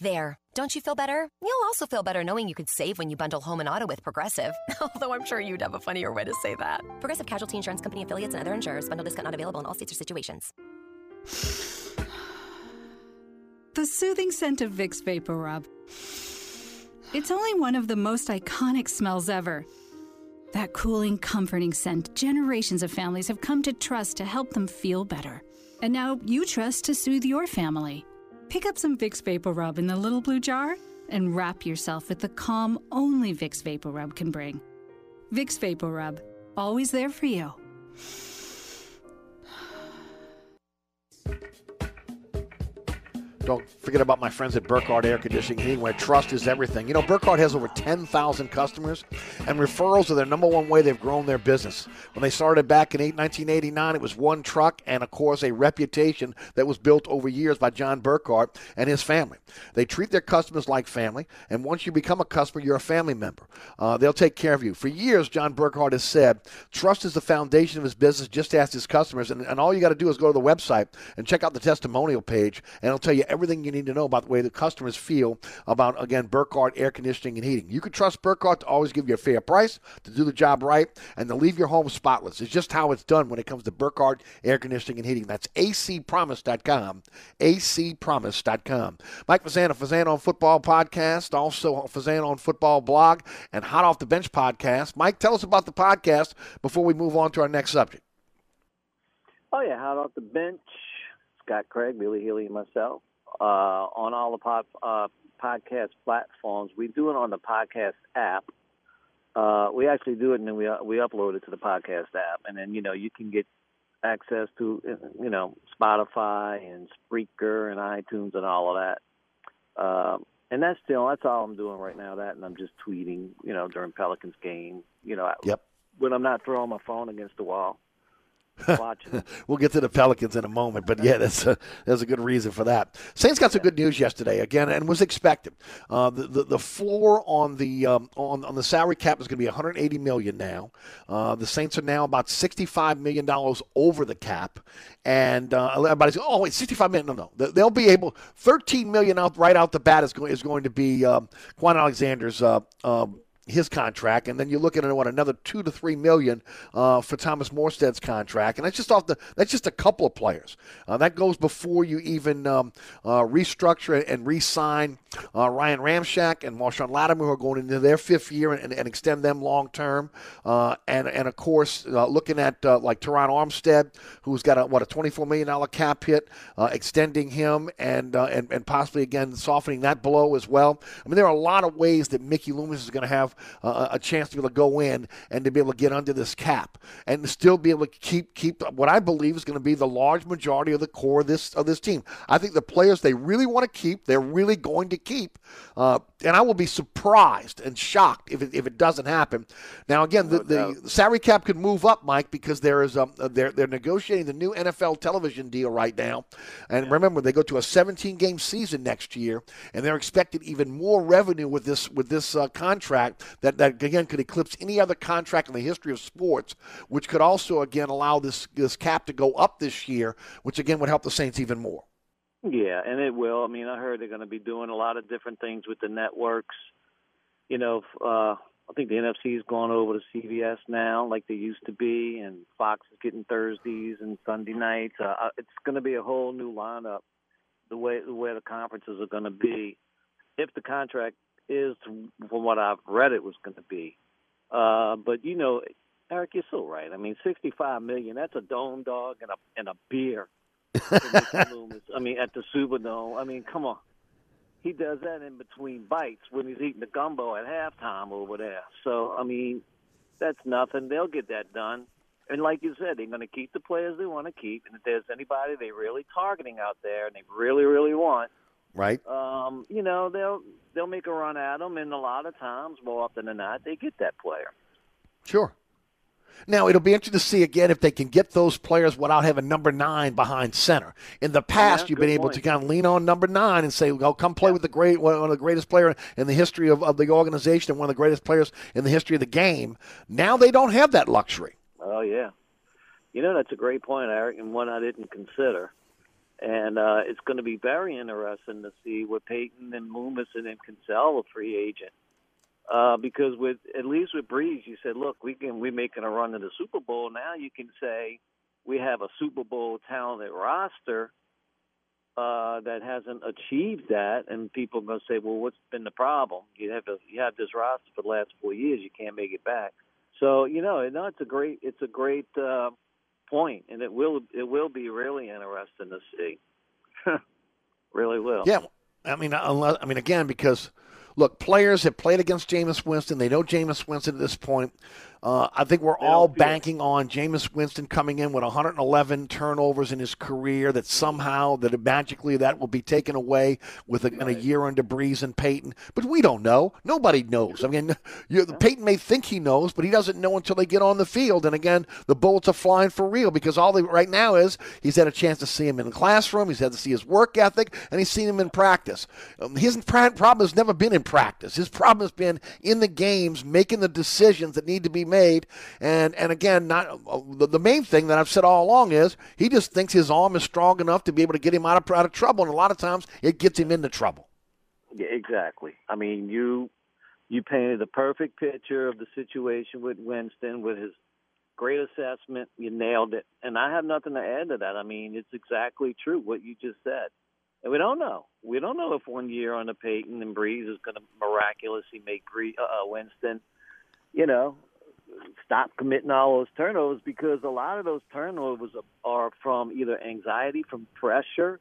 There. Don't you feel better? You'll also feel better knowing you could save when you bundle home and auto with Progressive. Although I'm sure you'd have a funnier way to say that. Progressive Casualty Insurance Company affiliates and other insurers. Bundle discount not available in all states or situations. The soothing scent of Vicks Vapor Rub. It's only one of the most iconic smells ever. That cooling, comforting scent generations of families have come to trust to help them feel better. And now you trust to soothe your family. Pick up some Vicks Vapor Rub in the little blue jar and wrap yourself with the calm only Vicks Vapor Rub can bring. Vicks Vapor Rub, always there for you. Don't forget about my friends at Burkhardt Air Conditioning Heating, where trust is everything. You know, Burkhardt has over 10,000 customers, and referrals are their number one way they've grown their business. When they started back in 1989, it was one truck and, of course, a reputation that was built over years by John Burkhardt and his family. They treat their customers like family, and once you become a customer, you're a family member. Uh, they'll take care of you. For years, John Burkhardt has said, trust is the foundation of his business, just ask his customers. And, and all you got to do is go to the website and check out the testimonial page, and it'll tell you you need to know about the way the customers feel about, again, Burkhardt Air Conditioning and Heating. You can trust Burkhardt to always give you a fair price, to do the job right, and to leave your home spotless. It's just how it's done when it comes to Burkhardt Air Conditioning and Heating. That's acpromise.com, acpromise.com. Mike Fazan of on Football podcast, also Fazan on Football blog, and Hot Off the Bench podcast. Mike, tell us about the podcast before we move on to our next subject. Oh yeah, hot off the bench. Scott Craig, Billy Healy, and myself uh, on all the pod, uh, podcast platforms. We do it on the podcast app. Uh, we actually do it and then we uh, we upload it to the podcast app, and then you know you can get access to you know Spotify and Spreaker and iTunes and all of that. Um, and that's still that's all I'm doing right now. That and I'm just tweeting, you know, during Pelicans game. You know, yep. when I'm not throwing my phone against the wall. Watching. we'll get to the Pelicans in a moment, but yeah, that's a, that's a good reason for that. Saints got some good news yesterday again, and was expected. Uh, the, the, the floor on the um, on on the salary cap is going to be 180 million now. Uh, the Saints are now about 65 million dollars over the cap, and uh, everybody's oh wait 65 million no no they'll be able 13 million out right out the bat is going is going to be um, Kwon Alexander's. Uh, um, his contract, and then you're looking at what another two to three million uh, for Thomas Morstead's contract, and that's just off the that's just a couple of players. Uh, that goes before you even um, uh, restructure and re-sign uh, Ryan Ramczyk and Marshon Lattimore, who are going into their fifth year and, and extend them long term, uh, and and of course uh, looking at like Terron Armstead, who's got a what a 24 million dollar cap hit, extending him and and and possibly again softening that blow as well. I mean, there are a lot of ways that Mickey Loomis is going to have uh, a chance to be able to go in and to be able to get under this cap and still be able to keep keep what I believe is going to be the large majority of the core of this of this team. I think the players they really want to keep, they're really going to keep, uh, and I will be surprised and shocked if it, if it doesn't happen. Now again, the, the salary cap could move up, Mike, because there is um they're they're negotiating the new NFL television deal right now, and remember they go to a 17 game season next year, and they're expecting even more revenue with this with this uh, contract that, that again could eclipse any other contract in the history of sports, which could also again allow this this cap to go up this year, which again would help the Saints even more. Yeah, and it will. I mean, I heard they're going to be doing a lot of different things with the networks. You know, uh, I think the NFC is going over to CBS now, like they used to be, and Fox is getting Thursdays and Sunday nights. Uh, uh it's going to be a whole new lineup. The way the way the conferences are going to be, if the contract is from what I've read it was going to be. Uh, but you know, Eric, you're so right. I mean, 65 million—that's a dome dog and a and a beer Loomis. I mean, at the Superdome. I mean, come on. He does that in between bites when he's eating the gumbo at halftime over there. So, I mean, that's nothing. They'll get that done. And like you said, they're going to keep the players they want to keep. And if there's anybody they're really targeting out there and they really, really want, Right. um, you know, they'll they'll make a run at them. And a lot of times, more often than not, they get that player. Sure. Now it'll be interesting to see again if they can get those players without having number nine behind center. In the past, Yeah, you've been able point. to kind of lean on number nine and say, "Well, come play with the great one of the greatest players in the history of, of the organization and one of the greatest players in the history of the game." Now they don't have that luxury. Oh yeah, you know that's a great point, Eric, and one I didn't consider. And uh, it's going to be very interesting to see what Payton and Loomis and then Cancel, a free agent, uh, because with at least with Brees, you said, look, we can we're making a run to the Super Bowl. Now you can say we have a Super Bowl talented roster uh, that hasn't achieved that, and people are going to say, well, what's been the problem? You have a, you have this roster for the last four years, you can't make it back. So you know, no, it's a great it's a great uh, point, and it will it will be really interesting to see. really will. Yeah, I mean, unless I mean again because look, players have played against Jameis Winston. They know Jameis Winston at this point. Uh, I think we're all banking on Jameis Winston coming in with 111 turnovers in his career. That somehow, that magically, that will be taken away with a, in a year under Brees and Payton. But we don't know. Nobody knows. I mean, you, Payton may think he knows, but he doesn't know until they get on the field. And again, the bullets are flying for real because all they, right now is he's had a chance to see him in the classroom. He's had to see his work ethic, and he's seen him in practice. Um, his problem has never been in practice. His problem has been in the games, making the decisions that need to be made. And and again, not uh, the, the main thing that I've said all along is he just thinks his arm is strong enough to be able to get him out of out of trouble, and a lot of times it gets him into trouble. Yeah, exactly. I mean, you you painted a perfect picture of the situation with Winston with his great assessment. You nailed it, and I have nothing to add to that. I mean, it's exactly true what you just said. And we don't know. We don't know if one year under Payton and Brees is going to miraculously make uh, uh, Winston, you know, stop committing all those turnovers because a lot of those turnovers are, from either anxiety, from pressure,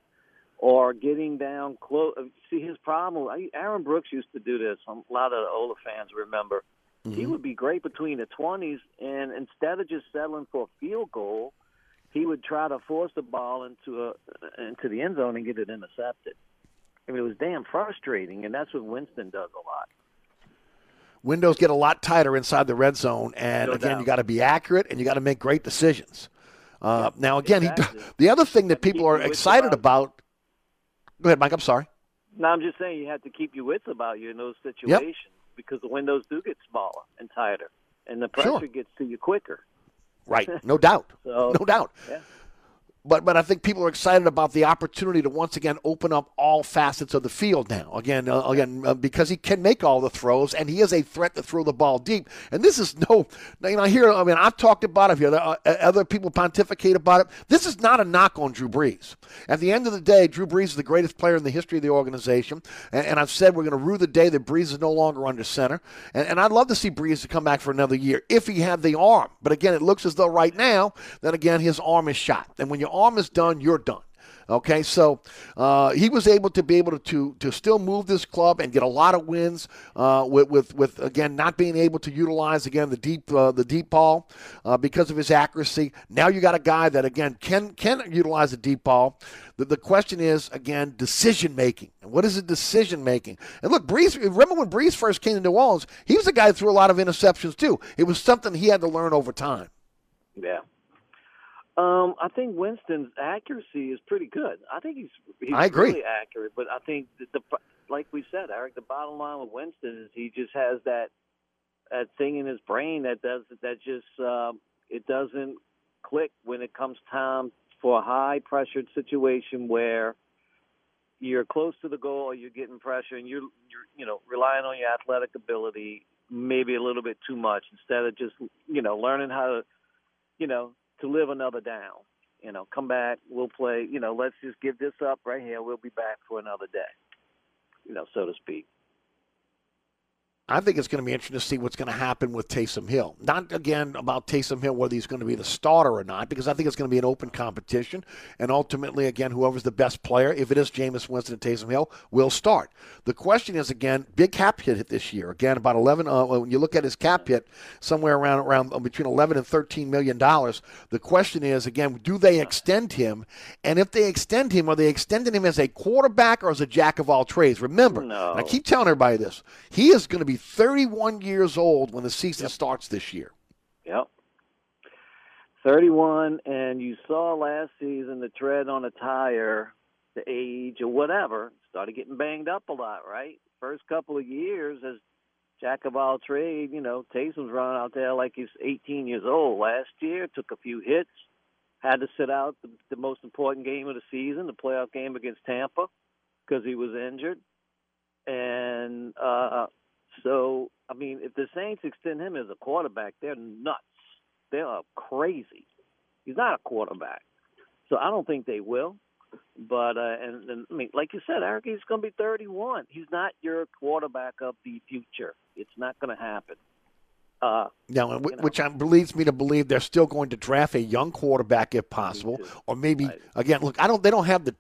or getting down close. See, his problem. Aaron Brooks used to do this. A lot of the older fans remember. He mm-hmm. would be great between the twenties, and instead of just settling for a field goal, he would try to force the ball into a into the end zone and get it intercepted. I mean, it was damn frustrating, and that's what Winston does a lot. Windows get a lot tighter inside the red zone, and No again, doubt. you got to be accurate and you got to make great decisions. Uh, now, again, exactly. he, the other thing that people are excited about. Go ahead, Mike. I'm sorry. No, I'm just saying you have to keep your wits about you in those situations because the windows do get smaller and tighter, and the pressure Sure. gets to you quicker. Right, no doubt, So, no doubt. Yeah. But but I think people are excited about the opportunity to once again open up all facets of the field now. Again, uh, again uh, because he can make all the throws and he is a threat to throw the ball deep. And this is no, you know, here. I mean, I've talked about it here. Uh, other people pontificate about it. This is not a knock on Drew Brees. At the end of the day, Drew Brees is the greatest player in the history of the organization. And, and I've said we're going to rue the day that Brees is no longer under center. And, and I'd love to see Brees to come back for another year if he had the arm. But again, it looks as though right now then again his arm is shot. And when your arm is done, you're done. Okay, so uh, he was able to be able to, to to still move this club and get a lot of wins uh, with, with with again not being able to utilize again the deep uh, the deep ball uh, because of his accuracy. Now you got a guy that again can can utilize the deep ball. The, the question is again decision making. And what is the decision making? And look, Brees. Remember when Brees first came to New Orleans? He was a guy that threw a lot of interceptions too. It was something he had to learn over time. Yeah. Um, I think Winston's accuracy is pretty good. I think he's he's I agree. really accurate, but I think the, the like we said, Eric, the bottom line with Winston is he just has that that thing in his brain that does that just um, it doesn't click when it comes time for a high pressured situation where you're close to the goal or you're getting pressure and you're you're you know relying on your athletic ability maybe a little bit too much instead of just you know learning how to you know to live another down you know come back we'll play you know let's just give this up right here we'll be back for another day you know so to speak I think it's going to be interesting to see what's going to happen with Taysom Hill. Not again about Taysom Hill whether he's going to be the starter or not, because I think it's going to be an open competition. And ultimately, again, whoever's the best player, if it is Jameis Winston and Taysom Hill, will start. The question is again, big cap hit this year. Again, about eleven. Uh, when you look at his cap hit, somewhere around around uh, between eleven and thirteen million dollars. The question is again, do they extend him? And if they extend him, are they extending him as a quarterback or as a jack of all trades? Remember, No. I keep telling everybody this: he is going to be 31 years old when the season starts this year. Yep. 31, and you saw last season the tread on a tire, the age or whatever, started getting banged up a lot, right? First couple of years as jack of all trade, you know, Taysom's running out there like he's 18 years old. Last year, took a few hits, had to sit out the, the most important game of the season, the playoff game against Tampa, because he was injured. And uh, so, I mean, if the Saints extend him as a quarterback, they're nuts. They are crazy. He's not a quarterback, so I don't think they will. But uh, and, and I mean, like you said, Eric, he's going to be 31. He's not your quarterback of the future. It's not going to happen. Uh, Now, and wh- which I, leads me to believe they're still going to draft a young quarterback if possible, or maybe again. Look, I don't. They don't have the.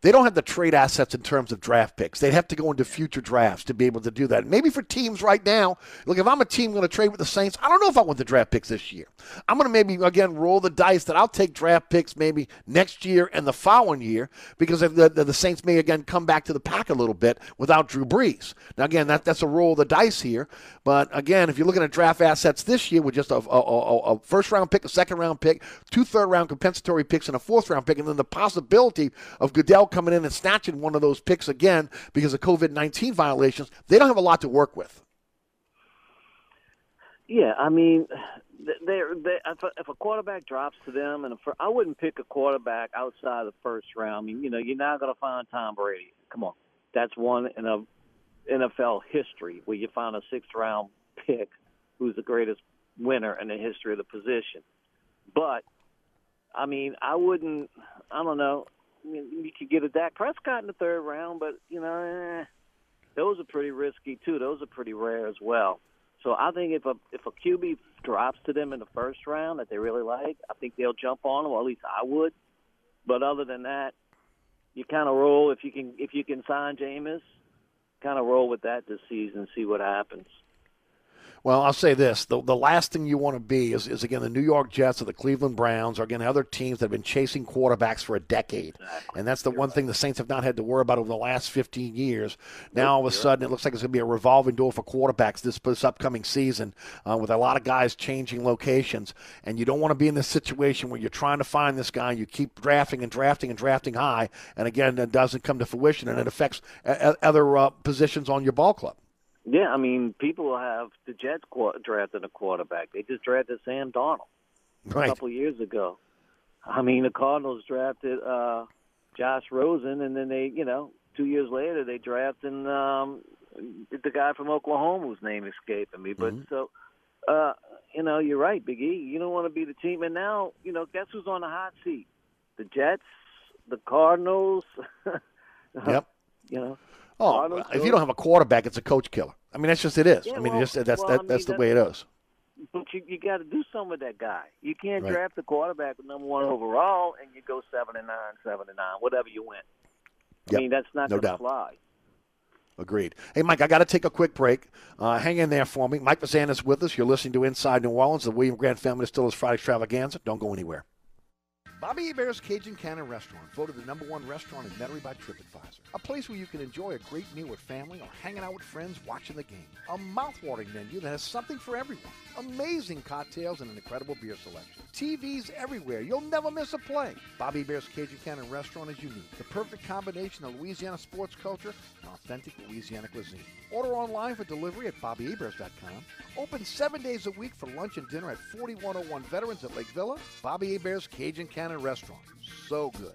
They don't have the trade assets in terms of draft picks. They'd have to go into future drafts to be able to do that. Maybe for teams right now, look, if I'm a team going to trade with the Saints, I don't know if I want the draft picks this year. I'm going to maybe, again, roll the dice that I'll take draft picks maybe next year and the following year because the, the, the Saints may, again, come back to the pack a little bit without Drew Brees. Now, again, that, that's a roll of the dice here. But, again, if you're looking at draft assets this year with just a, a, a, a first round pick, a second round pick, two third round compensatory picks, and a fourth round pick, and then the possibility of Goodell coming in and snatching one of those picks again because of COVID 19 violations, they don't have a lot to work with. Yeah, I mean, they're, they if, a, if a quarterback drops to them, and I I wouldn't pick a quarterback outside the first round. I mean, you know, you're not going to find Tom Brady. Come on, that's one in a NFL history where you find a sixth round pick who's the greatest winner in the history of the position. But I mean, I wouldn't. I don't know. Mean, you could get a Dak Prescott in the third round, but you know, eh, those are pretty risky too. Those are pretty rare as well. So I think if a if a QB drops to them in the first round that they really like, I think they'll jump on them, or at least I would. But other than that, you kind of roll if you can if you can sign Jameis, kind of roll with that this season, see what happens. Well, I'll say this: the, the last thing you want to be is, is again the New York Jets or the Cleveland Browns or again other teams that have been chasing quarterbacks for a decade, and that's the one thing the Saints have not had to worry about over the last 15 years. Now all of a sudden it looks like it's going to be a revolving door for quarterbacks this, this upcoming season, uh, with a lot of guys changing locations, and you don't want to be in this situation where you're trying to find this guy, you keep drafting and drafting and drafting high, and again it doesn't come to fruition, and it affects uh, other uh, positions on your ball club. Yeah, I mean, people have the Jets drafted a quarterback. They just drafted Sam Darnold Right. a couple years ago. I mean, the Cardinals drafted uh Josh Rosen, and then they, you know, two years later they drafted um the guy from Oklahoma whose name escaping me. But so, uh, you know, you're right, Big E. You don't want to be the team, and now, you know, guess who's on the hot seat? The Jets, the Cardinals. Yep. You know. Oh, Cardinals if you don't have a quarterback, it's a coach killer. I mean, that's just it is. Yeah, I mean, well- just that's well, that, I that's mean, the way it is. But you you got to do something with that guy. You can't Right. draft the quarterback with number one overall and you go seven and nine, seven and nine, whatever you win. Yep, I mean, that's not no doubt. fly. Agreed. Hey, Mike, I got to take a quick break. Uh, hang in there for me. Mike Fazan is with us. You're listening to Inside New Orleans. The William Grant Family Distillers Friday Extravaganza. Don't go anywhere. Bobby Hebert's Cajun Cannon Restaurant, voted the number one restaurant in Metairie by TripAdvisor. A place where you can enjoy a great meal with family or hanging out with friends watching the game. A mouth-watering menu that has something for everyone. Amazing cocktails and an incredible beer selection. TVs everywhere. You'll never miss a play. Bobby Hebert's Cajun Cannon Restaurant is unique. The perfect combination of Louisiana sports culture and authentic Louisiana cuisine. Order online for delivery at BobbyAbears.com. Open seven days a week for lunch and dinner at 4101 Veterans at Lake Villa. Bobby Hebert's Cajun Cannon Restaurant. So good.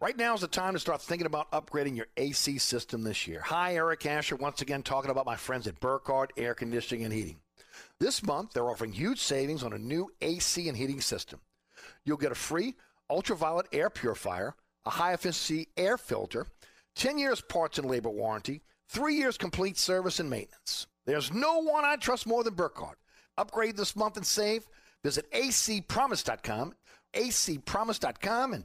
Right now is the time to start thinking about upgrading your AC system this year. Hi, Eric Asher, once again talking about my friends at Burkhardt Air Conditioning and Heating. This month, they're offering huge savings on a new AC and heating system. You'll get a free ultraviolet air purifier, a high efficiency air filter, 10 years parts and labor warranty, three years complete service and maintenance. There's no one I trust more than Burkhardt. Upgrade this month and save. Visit acpromise.com, acpromise.com, and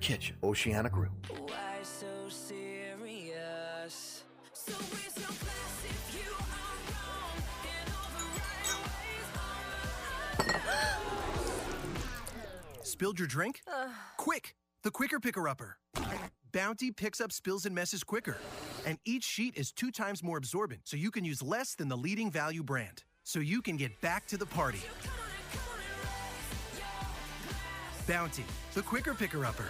kitchen. Oceana Grill. Why so serious? So where's your class if you are wrong in all the right ways? Spilled your drink? Quick! The Quicker Picker Upper. Bounty picks up spills and messes quicker. And each sheet is two times more absorbent, so you can use less than the leading value brand. So you can get back to the party. Bounty, the Quicker Picker Upper.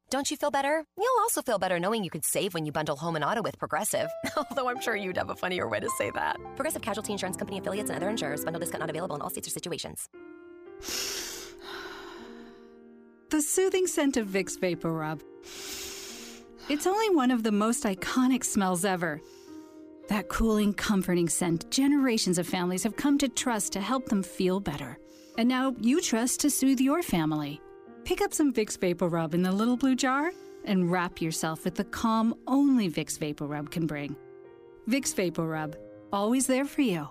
Don't you feel better? You'll also feel better knowing you could save when you bundle home and auto with Progressive. Although I'm sure you'd have a funnier way to say that. Progressive Casualty Insurance Company affiliates and other insurers. Bundle discount not available in all states or situations. The soothing scent of Vicks Vapor Rub. It's only one of the most iconic smells ever. That cooling, comforting scent generations of families have come to trust to help them feel better. And now you trust to soothe your family. Pick up some Vicks Vapor Rub in the little blue jar and wrap yourself with the calm only Vicks Vapor Rub can bring. Vicks Vapor Rub, always there for you.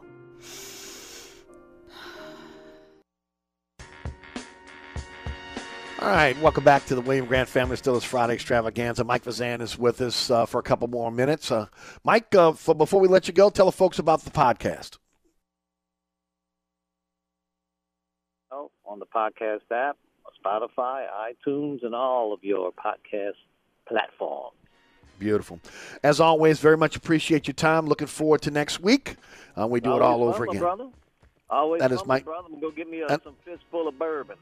All right, welcome back to the William Grant Family Stillers Friday Extravaganza. Mike Fazan is with us uh, for a couple more minutes. Uh, Mike, uh, for, before we let you go, tell the folks about the podcast. Oh, on the podcast app, Spotify, iTunes, and all of your podcast platforms. Beautiful. As always, very much appreciate your time. Looking forward to next week. Uh, we do it all Always over again. brother. Always That is my brother. Go get me a, some fistful of bourbon.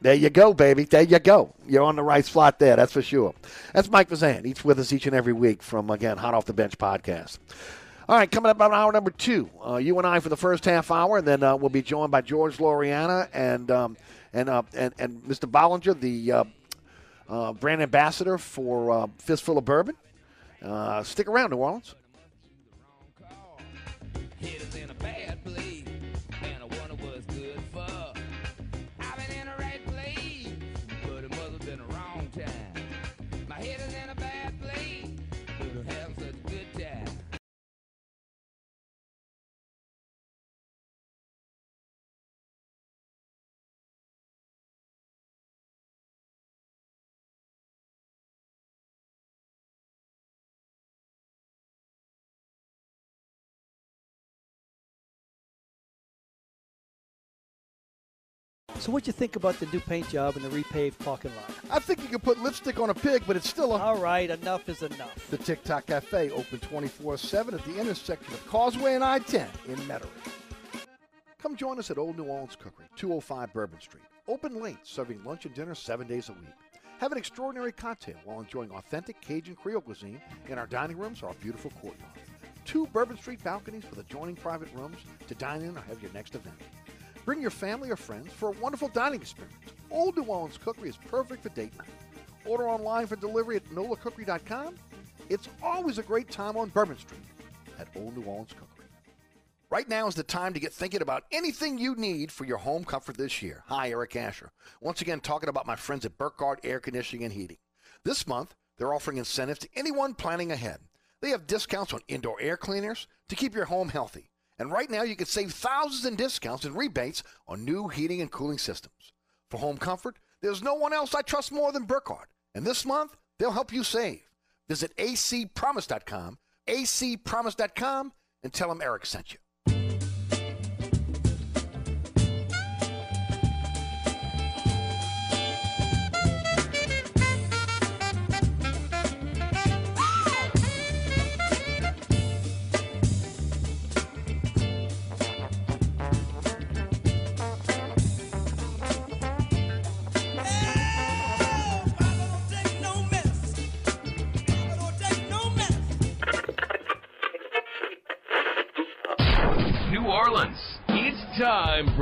There you go, baby. There you go. You're on the right spot there. That's for sure. That's Mike Fazan. He's with us each and every week from, again, Hot Off the Bench podcast. All right, coming up on hour number two, uh, you and I for the first half hour, and then uh, we'll be joined by George Loriana and um, and, uh, and and Mr. Bollinger, the uh, uh, brand ambassador for uh, Fistful of Bourbon. Uh, stick around, New Orleans. So what you think about the new paint job and the repaved parking lot? I think you can put lipstick on a pig, but it's still a. All right, enough is enough. The TikTok Cafe, open 24 7 at the intersection of Causeway and I 10 in Metairie. Come join us at Old New Orleans Cookery, 205 Bourbon Street. Open late, serving lunch and dinner seven days a week. Have an extraordinary cocktail while enjoying authentic Cajun Creole cuisine in our dining rooms or our beautiful courtyard. Two Bourbon Street balconies with adjoining private rooms to dine in or have your next event. Bring your family or friends for a wonderful dining experience. Old New Orleans Cookery is perfect for date night. Order online for delivery at nolacookery.com. It's always a great time on Bourbon Street at Old New Orleans Cookery. Right now is the time to get thinking about anything you need for your home comfort this year. Hi, Eric Asher. Once again, talking about my friends at Burkhardt Air Conditioning and Heating. This month, they're offering incentives to anyone planning ahead. They have discounts on indoor air cleaners to keep your home healthy. And right now, you can save thousands in discounts and rebates on new heating and cooling systems. For home comfort, there's no one else I trust more than Burkhardt. And this month, they'll help you save. Visit acpromise.com, acpromise.com, and tell them Eric sent you.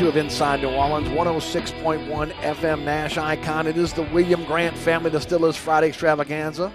2 of Inside New Orleans, 106.1 FM Nash Icon. It is the William Grant Family Distillers Friday Extravaganza.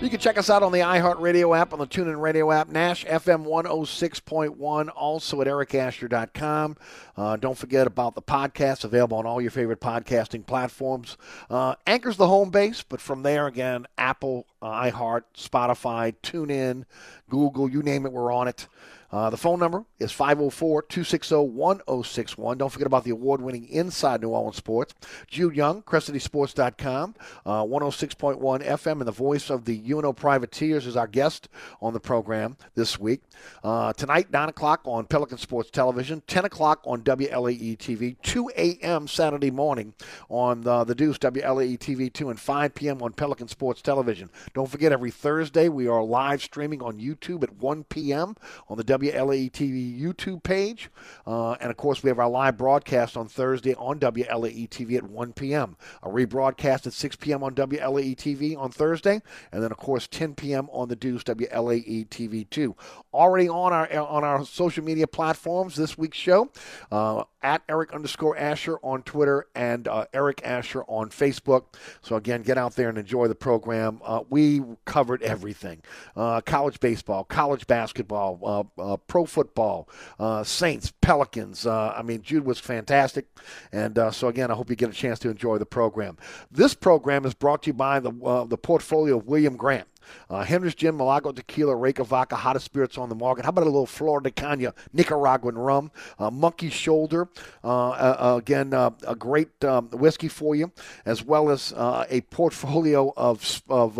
You can check us out on the iHeartRadio app, on the TuneIn Radio app, Nash FM 106.1, also at ericasher.com. Uh, don't forget about the podcast, available on all your favorite podcasting platforms. Uh, anchors the home base, but from there, again, Apple, uh, iHeart, Spotify, TuneIn, Google, you name it, we're on it. Uh, the phone number is 504 260 1061. Don't forget about the award winning Inside New Orleans Sports. Jude Young, CrescentCitySports.com, uh, 106.1 FM, and the voice of the UNO Privateers is our guest on the program this week. Uh, tonight, 9 o'clock on Pelican Sports Television, 10 o'clock on WLAE TV, 2 a.m. Saturday morning on the, the Deuce, WLAE TV 2, and 5 p.m. on Pelican Sports Television. Don't forget, every Thursday we are live streaming on YouTube at 1 p.m. on the WLAE TV YouTube page. Uh, and of course, we have our live broadcast on Thursday on WLAE TV at 1 p.m. A rebroadcast at 6 p.m. on WLAE TV on Thursday. And then, of course, 10 p.m. on the Deuce WLAE TV 2. Already on our on our social media platforms this week's show. Uh, at Eric underscore Asher on Twitter and uh, Eric Asher on Facebook. So again, get out there and enjoy the program. Uh, we covered everything: uh, college baseball, college basketball, uh, uh, pro football, uh, Saints, Pelicans. I mean, Jude was fantastic, and so again, I hope you get a chance to enjoy the program. This program is brought to you by the the portfolio of William Grant. Uh, Hendrick's Gin, Milagro Tequila, Reyka Vodka, hottest spirits on the market. How about a little Flor de Caña, Nicaraguan rum, uh, Monkey Shoulder, uh, uh again, uh, a great um, whiskey for you, as well as a portfolio of, of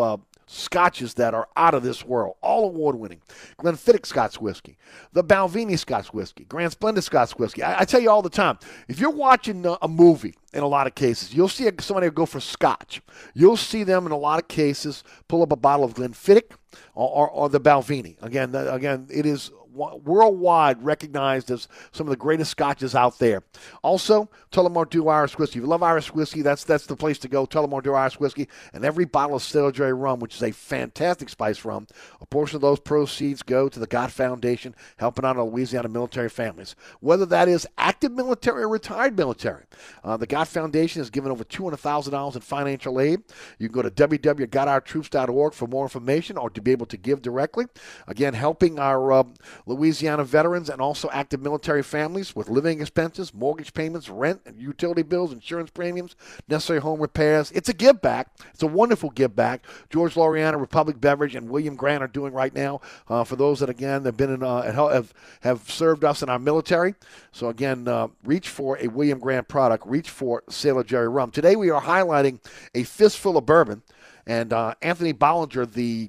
scotches that are out of this world, all award winning. Glenfiddich Scotch whiskey, the Balvenie Scotch whiskey, Grant's Blended Scotch whiskey. I, I, tell you all the time, if you're watching a, a movie, in a lot of cases, you'll see somebody go for Scotch. You'll see them in a lot of cases pull up a bottle of Glenfiddich or, or, or the Balvenie. Again, the, again, it is worldwide recognized as some of the greatest scotches out there. Also, Tullamore Dew Irish Whiskey. If you love Irish whiskey, that's that's the place to go. Tullamore Dew Irish Whiskey. And every bottle of Jerry rum, which is a fantastic spice rum, a portion of those proceeds go to the God Foundation, helping out Louisiana military families. Whether that is active military or retired military, uh, the God Foundation has given over $200,000 in financial aid. You can go to www.gotourtroops.org for more information or to be able to give directly. Again, helping our uh, Louisiana veterans and also active military families with living expenses, mortgage payments, rent, and utility bills, insurance premiums, necessary home repairs. It's a give back. It's a wonderful give back. George Loriana, Republic Beverage, and William Grant are doing right now uh, for those that again have been in uh, have have served us in our military. So again, uh, reach for a William Grant product. Reach for Sailor Jerry rum. Today we are highlighting a fistful of bourbon, and uh, Anthony Bollinger, the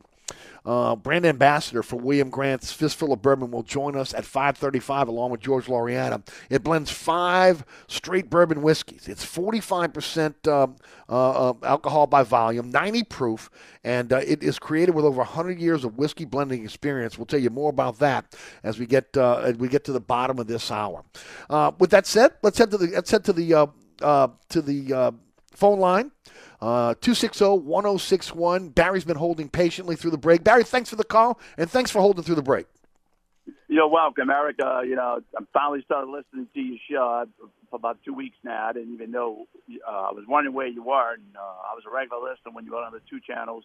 uh, brand ambassador for William Grant's Fistful of Bourbon will join us at 5:35 along with George Loriana. It blends five straight bourbon whiskeys. It's 45% um, uh, uh, alcohol by volume, 90 proof, and uh, it is created with over 100 years of whiskey blending experience. We'll tell you more about that as we get uh, as we get to the bottom of this hour. Uh, with that said, let's head to the let's head to the to the phone line. Uh, 260 1061. Barry's been holding patiently through the break. Barry, thanks for the call, and thanks for holding through the break. You're welcome, Eric. Uh, you know, I finally started listening to your show for about two weeks now. I didn't even know. Uh, I was wondering where you were, and uh, I was a regular listener when you were on the two channels,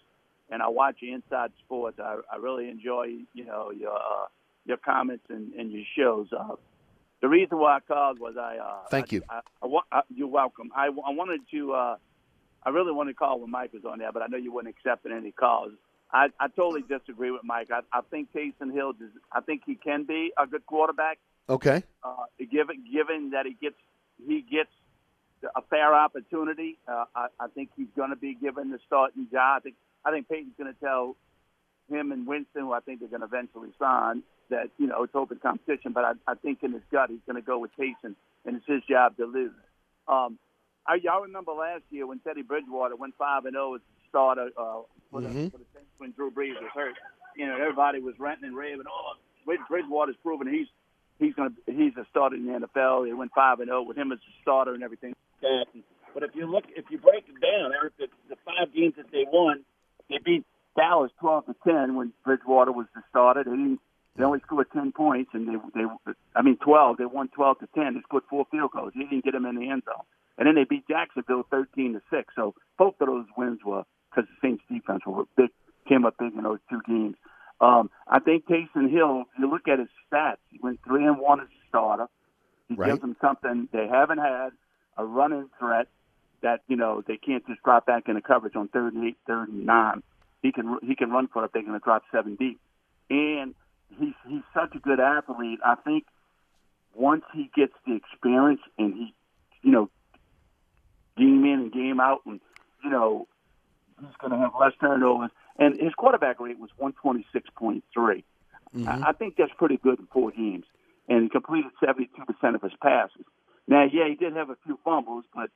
and I watch you Inside Sports. I, I really enjoy, you know, your uh, your comments and, and your shows. Uh, the reason why I called was I. Uh, Thank you. I, I, I, you're welcome. I, I wanted to. Uh, I really wanted to call when Mike was on there, but I know you wouldn't accept any calls. I, I totally disagree with Mike. I, I think Taysom Hill, does, I think he can be a good quarterback. Okay. Uh, given given that he gets he gets a fair opportunity, uh, I, I think he's going to be given the starting job. I think I think Payton's going to tell him and Winston, who I think they're going to eventually sign, that you know it's open competition. But I, I think in his gut he's going to go with Taysom, and it's his job to lose. Um, I y'all remember last year when Teddy Bridgewater went five and zero oh as starter uh, for, mm-hmm. the, for the Saints when Drew Brees was hurt. You know, everybody was ranting and raving. Oh, Bridgewater's proven he's he's to he's a starter in the NFL. He went five and zero oh with him as a starter and everything. But if you look, if you break it down, Eric, the, the five games that they won, they beat Dallas twelve to ten when Bridgewater was the starter. They didn't. They only scored ten points, and they they I mean twelve. They won twelve to ten. They scored four field goals. He didn't get them in the end zone and then they beat Jacksonville 13 to six. So both of those wins were because the Saints defense were big, came up big in those two games. Um, I think Taysom Hill, you look at his stats, he went three and one as a starter. He right. gives them something they haven't had, a running threat that you know they can't just drop back into coverage on third and eight, third and nine. He can he can run for it. They're going to drop seven deep, and he's he's such a good athlete. I think once he gets the experience and he, you know, game in and game out, and you know he's going to have less turnovers. And his quarterback rate was 126.3. Mm-hmm. I, I think that's pretty good in four games. And he completed 72% of his passes. Now, yeah, he did have a few fumbles, but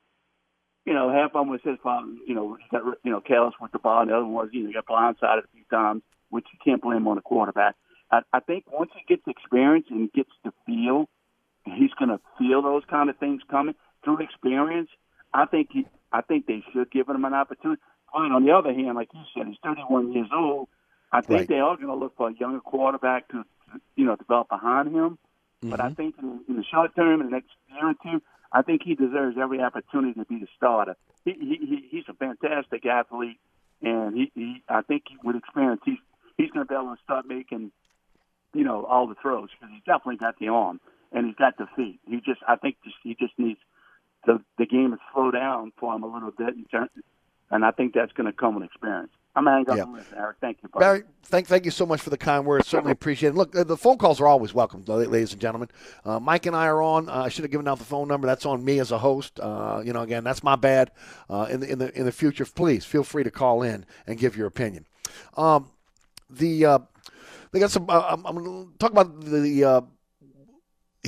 you know, half of them was his fault. You know, he got you know careless with the ball, and the other one was you know he got blindsided a few times, which you can't blame on the quarterback. I, I think once he gets experience and gets the feel, he's going to feel those kind of things coming through experience. I think he, I think they should give him an opportunity. And on the other hand, like you said, he's 31 years old. I think right. they are going to look for a younger quarterback to, you know, develop behind him. But I Mhm. think in, in the short term, in the next year or two, I think he deserves every opportunity to be the starter. He, he, he he's a fantastic athlete, and he, he I think with experience, he's he's going to be able to start making, you know, all the throws because he's definitely got the arm and he's got the feet. He just, I think, just he just needs the the game to slow down for him a little bit, and turn, and I think that's going to come with experience. I'm going to hang up Yeah. the Eric. Thank you, buddy. Barry, thank thank you so much for the kind words. Certainly appreciate it. Look, the phone calls are always welcome, ladies and gentlemen. Uh, Mike and I are on. Uh, I should have given out the phone number. That's on me as a host. Uh, you know, again, that's my bad. Uh, in the in the in the future, please feel free to call in and give your opinion. Um, the uh, they got some. Uh, I'm, I'm going to talk about the.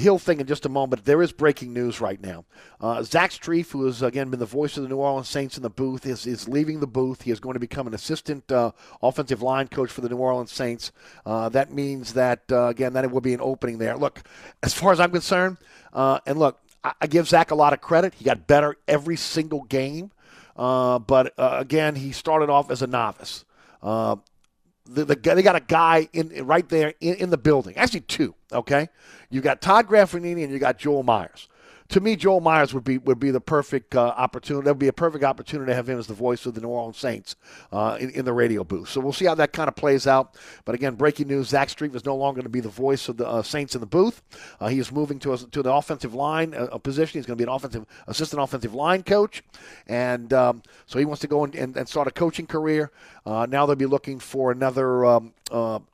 Hill thing in just a moment. There is breaking news right now. Uh, Zach Strief, who has again been the voice of the New Orleans Saints in the booth, is, is leaving the booth. He is going to become an assistant uh, offensive line coach for the New Orleans Saints. Uh, that means that uh, again that it will be an opening there. Look, as far as I'm concerned, uh, and look, I, I give Zach a lot of credit. He got better every single game, uh, but uh, again, he started off as a novice. Uh, the, the they got a guy in right there in, in the building. Actually, two. Okay, you got Todd Graffagnini and you got Joel Meyers. To me, Joel Meyers would be would be the perfect uh, opportunity. That would be a perfect opportunity to have him as the voice of the New Orleans Saints uh, in, in the radio booth. So we'll see how that kind of plays out. But again, breaking news: Zach Strief is no longer going to be the voice of the uh, Saints in the booth. Uh, he is moving to a, to the offensive line uh, position. He's going to be an offensive assistant offensive line coach, and um, so he wants to go and, and, and start a coaching career. Uh, now they'll be looking for another um,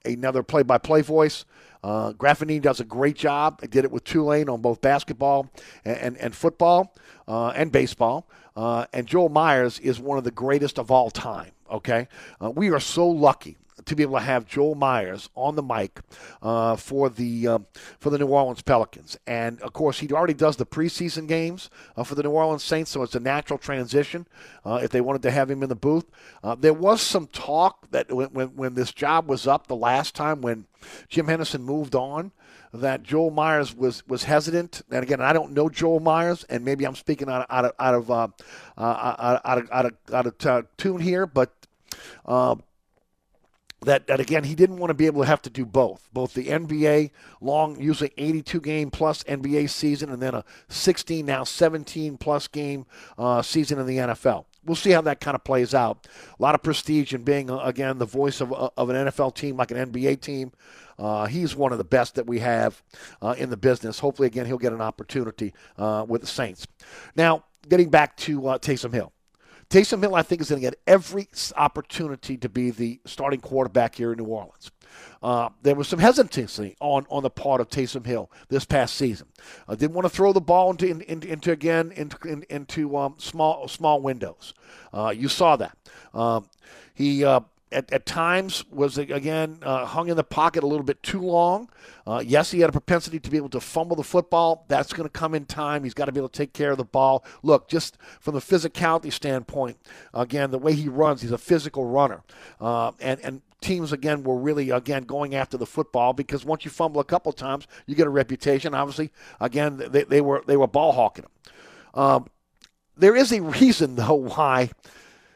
another play-by-play voice. Uh, does a great job. He did it with Tulane on both basketball and, and, and football uh, and baseball. Uh, and Joel Meyers is one of the greatest of all time. Okay, uh, we are so lucky to be able to have Joel Meyers on the mic uh, for the um, for the New Orleans Pelicans, and of course he already does the preseason games uh, for the New Orleans Saints, so it's a natural transition. Uh, if they wanted to have him in the booth, uh, there was some talk that when, when when this job was up the last time when Jim Henderson moved on. That Joel Meyers was was hesitant, and again, I don't know Joel Meyers, and maybe I'm speaking out of out of out of uh, uh, out of out of, out of uh, tune here, but uh, that, that again he didn't want to be able to have to do both both the nba long usually 82 game plus nba season and then a 16 now 17 plus game uh, season in the nfl we'll see how that kind of plays out. A lot of prestige in being uh, again the voice of, uh, of an nfl team like an nba team. Uh, he's one of the best that we have uh, in the business. Hopefully again he'll get an opportunity uh, with the saints. Now getting back to uh, taysom hill Taysom Hill, I think, is going to get every opportunity to be the starting quarterback here in New Orleans. Uh, there was some hesitancy on, on the part of Taysom Hill this past season. Uh, didn't want to throw the ball into, in, in- into again into, in, into um, small small windows. Uh, you saw that. Um, he uh, at, at times was again uh, hung in the pocket a little bit too long. Uh, yes, he had a propensity to be able to fumble the football. That's going to come in time. He's got to be able to take care of the ball. Look, just from the physicality standpoint, again, the way he runs, he's a physical runner, uh, and and teams again were really again going after the football because once you fumble a couple times, you get a reputation. Obviously, again, they, they were they were ball hawking him. Um, there is a reason though why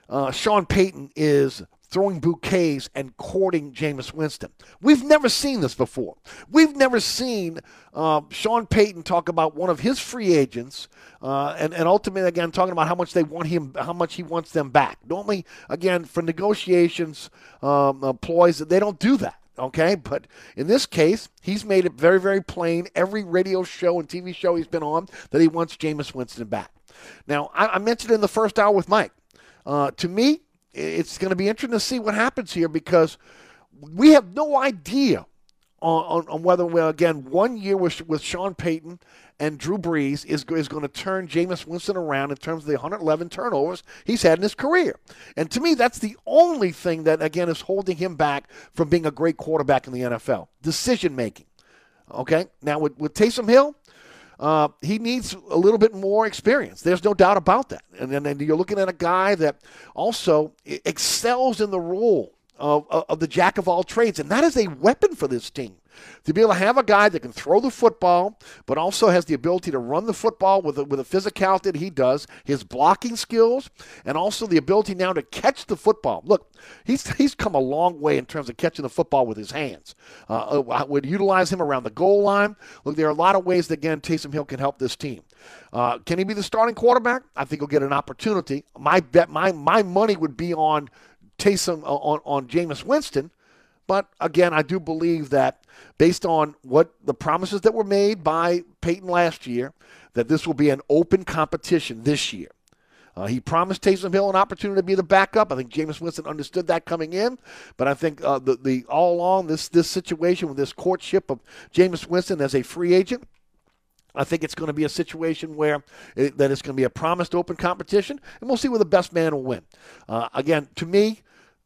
uh, Sean Payton is throwing bouquets and courting Jameis Winston. We've never seen this before. We've never seen uh, Sean Payton talk about one of his free agents, uh, and and ultimately again talking about how much they want him, how much he wants them back. Normally, again for negotiations um, uh, ploys, they don't do that. Okay, but in this case, he's made it very, very plain. Every radio show and TV show he's been on that he wants Jameis Winston back. Now, I, I mentioned in the first hour with Mike. Uh, to me, it's going to be interesting to see what happens here because we have no idea on, on, on whether, well, again, one year with, with Sean Payton and Drew Brees is, is going to turn Jameis Winston around in terms of the 111 turnovers he's had in his career. And to me, that's the only thing that, again, is holding him back from being a great quarterback in the NFL decision making. Okay? Now, with, with Taysom Hill, uh, he needs a little bit more experience. There's no doubt about that. And then you're looking at a guy that also excels in the role of, of, of the jack of all trades, and that is a weapon for this team. To be able to have a guy that can throw the football, but also has the ability to run the football with a, with a physicality that he does, his blocking skills, and also the ability now to catch the football. Look, he's he's come a long way in terms of catching the football with his hands. Uh, I would utilize him around the goal line. Look, there are a lot of ways that again Taysom Hill can help this team. Uh, can he be the starting quarterback? I think he'll get an opportunity. My bet, my my money would be on Taysom uh, on on Jameis Winston. But again, I do believe that based on what the promises that were made by Payton last year, that this will be an open competition this year. Uh, he promised Taysom Hill an opportunity to be the backup. I think Jameis Winston understood that coming in, but I think uh, the the all along this this situation with this courtship of Jameis Winston as a free agent. I think it's going to be a situation where it, that it's going to be a promised open competition, and we'll see where the best man will win. Uh, again, to me,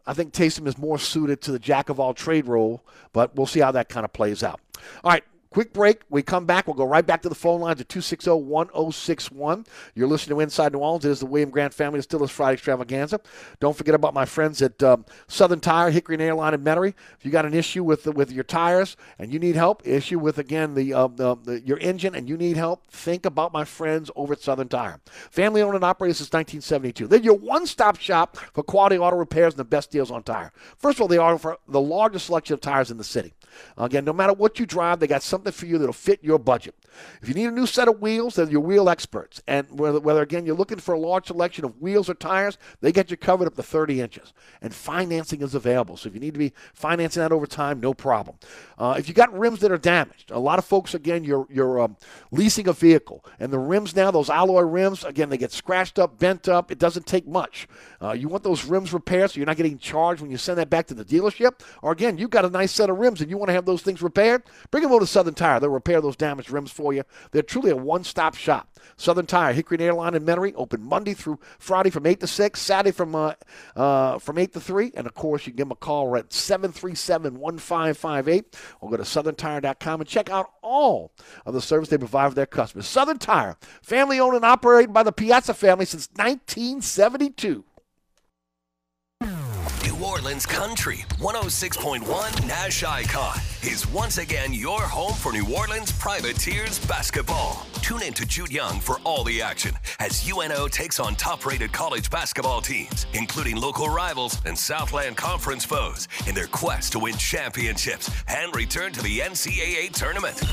I think Taysom is more suited to the jack of all trade role, but we'll see how that kind of plays out. All right, Quick break. We come back. We'll go right back to the phone lines at 260 1061. You're listening to Inside New Orleans. It is the William Grant Family Distillers Friday Extravaganza. Don't forget about my friends at um, Southern Tire, Hickory and Airline in Metairie. If you got an issue with with your tires and you need help, issue with, again, the, uh, the, the, your engine and you need help, think about my friends over at Southern Tire. Family owned and operated since 1972. They're your one stop shop for quality auto repairs and the best deals on tire. First of all, they offer the largest selection of tires in the city. Again, no matter what you drive, they got something for you that'll fit your budget. If you need a new set of wheels, they're your wheel experts. And whether, whether, again, you're looking for a large selection of wheels or tires, they get you covered up to 30 inches. And financing is available. So if you need to be financing that over time, no problem. Uh, if you got rims that are damaged, a lot of folks, again, you're, you're um, leasing a vehicle. And the rims now, those alloy rims, again, they get scratched up, bent up. It doesn't take much. Uh, you want those rims repaired so you're not getting charged when you send that back to the dealership. Or again, you've got a nice set of rims and you want to have those things repaired, bring them over to Southern Tire. They'll repair those damaged rims for you. They're truly a one stop shop. Southern Tire, Hickory and Airline in Metairie, open Monday through Friday from 8 to 6, Saturday from, uh, uh, from 8 to 3. And of course, you can give them a call at 737 1558 or go to southerntire.com and check out all of the service they provide for their customers. Southern Tire, family owned and operated by the Piazza family since 1972. New Orleans Country 106.1 Nash Icon is once again your home for New Orleans Privateers basketball. Tune in to Jude Young for all the action as UNO takes on top rated college basketball teams, including local rivals and Southland Conference foes, in their quest to win championships and return to the NCAA tournament.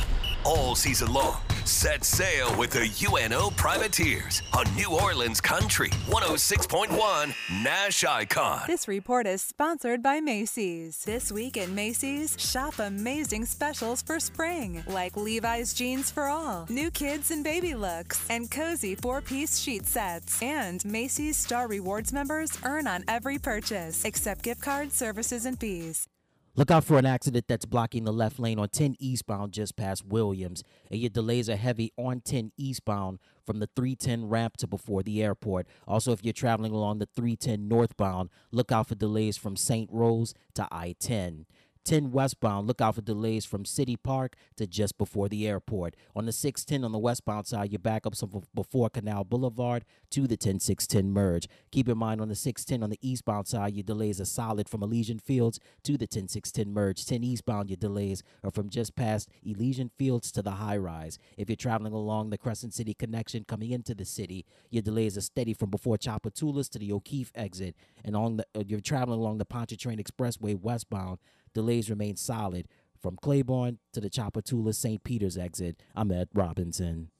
All season long, set sail with the UNO Privateers on New Orleans Country 106.1 Nash Icon. This report is sponsored by Macy's. This week at Macy's, shop amazing specials for spring, like Levi's jeans for all, new kids and baby looks, and cozy four-piece sheet sets. And Macy's Star Rewards members earn on every purchase, except gift cards, services, and fees. Look out for an accident that's blocking the left lane on 10 eastbound just past Williams, and your delays are heavy on 10 eastbound from the 310 ramp to before the airport. Also, if you're traveling along the 310 northbound, look out for delays from St. Rose to I 10. 10 westbound, look out for delays from City Park to just before the airport. On the 610 on the westbound side, you back up some before Canal Boulevard to the 10610 merge. Keep in mind on the 610 on the eastbound side, your delays are solid from Elysian Fields to the 10610 merge. 10 eastbound, your delays are from just past Elysian Fields to the high rise. If you're traveling along the Crescent City connection coming into the city, your delays are steady from before Tchoupitoulas to the O'Keefe exit. And on the, you're traveling along the Pontchartrain Expressway westbound, delays remain solid from Claiborne to the Tchoupitoulas St. Peter's exit. I'm Ed Robinson.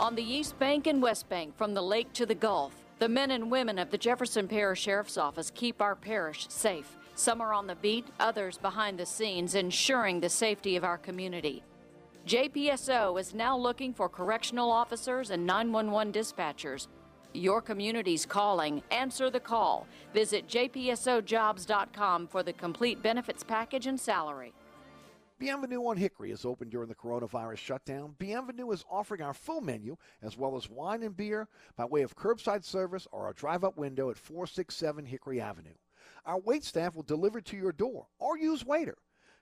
On the East Bank and West Bank, from the lake to the Gulf, the men and women of the Jefferson Parish Sheriff's Office keep our parish safe. Some are on the beat, others behind the scenes, ensuring the safety of our community. JPSO is now looking for correctional officers and 911 dispatchers your community's calling. Answer the call. Visit jpsojobs.com for the complete benefits package and salary. Bienvenue on Hickory is open during the coronavirus shutdown. Bienvenue is offering our full menu as well as wine and beer by way of curbside service or a drive up window at 467 Hickory Avenue. Our wait staff will deliver to your door or use Waitr.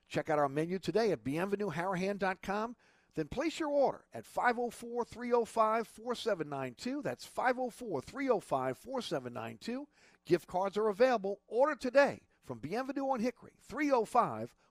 Check out our menu today at bienvenueharahan.com then place your order at 504 305 4792. That's 504 305 4792. Gift cards are available. Order today from Bienvenue on Hickory, 305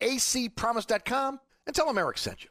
acpromise.com, and tell them Eric sent you.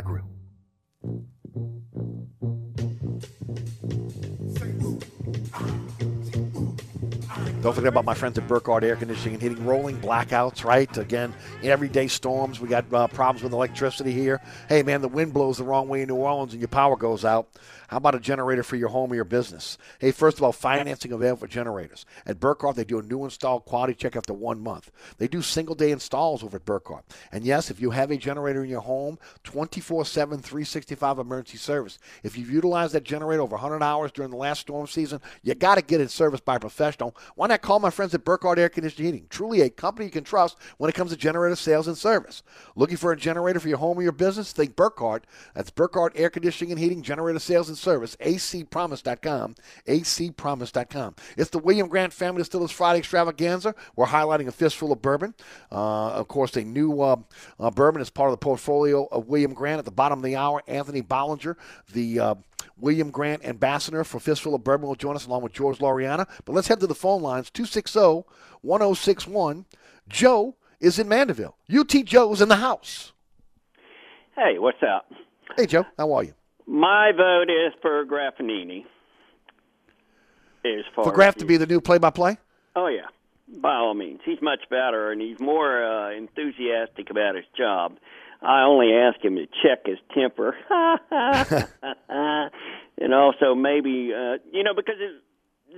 Grill. Don't forget about my friends at Burkhardt Air Conditioning and Heating. Rolling blackouts, right? Again, everyday storms. We got uh, problems with electricity here. Hey, man, the wind blows the wrong way in New Orleans and your power goes out. How about a generator for your home or your business? Hey, first of all, financing available for generators. At Burkhardt, they do a new install quality check after one month. They do single day installs over at Burkhardt. And yes, if you have a generator in your home, 24 7, 365 emergency service. If you've utilized that generator over 100 hours during the last storm season, you got to get it serviced by a professional. Why not call my friends at Burkhardt Air Conditioning Heating? Truly a company you can trust when it comes to generator sales and service. Looking for a generator for your home or your business? Think Burkhardt. That's Burkhardt Air Conditioning and Heating, generator sales and service, acpromise.com, acpromise.com. It's the William Grant Family Distillers Friday Extravaganza. We're highlighting a fistful of bourbon. Uh, of course, a new uh, uh, bourbon is part of the portfolio of William Grant. At the bottom of the hour, Anthony Bollinger, the uh, William Grant ambassador for Fistful of Bourbon, will join us along with George Lauriana. But let's head to the phone lines 260 1061. Joe is in Mandeville. UT Joe's in the house. Hey, what's up? Hey, Joe. How are you? My vote is for Graffagnini. As far For Graff to be the new play by play? Oh yeah, by all means, he's much better and he's more uh, enthusiastic about his job. I only ask him to check his temper, and also maybe uh, you know because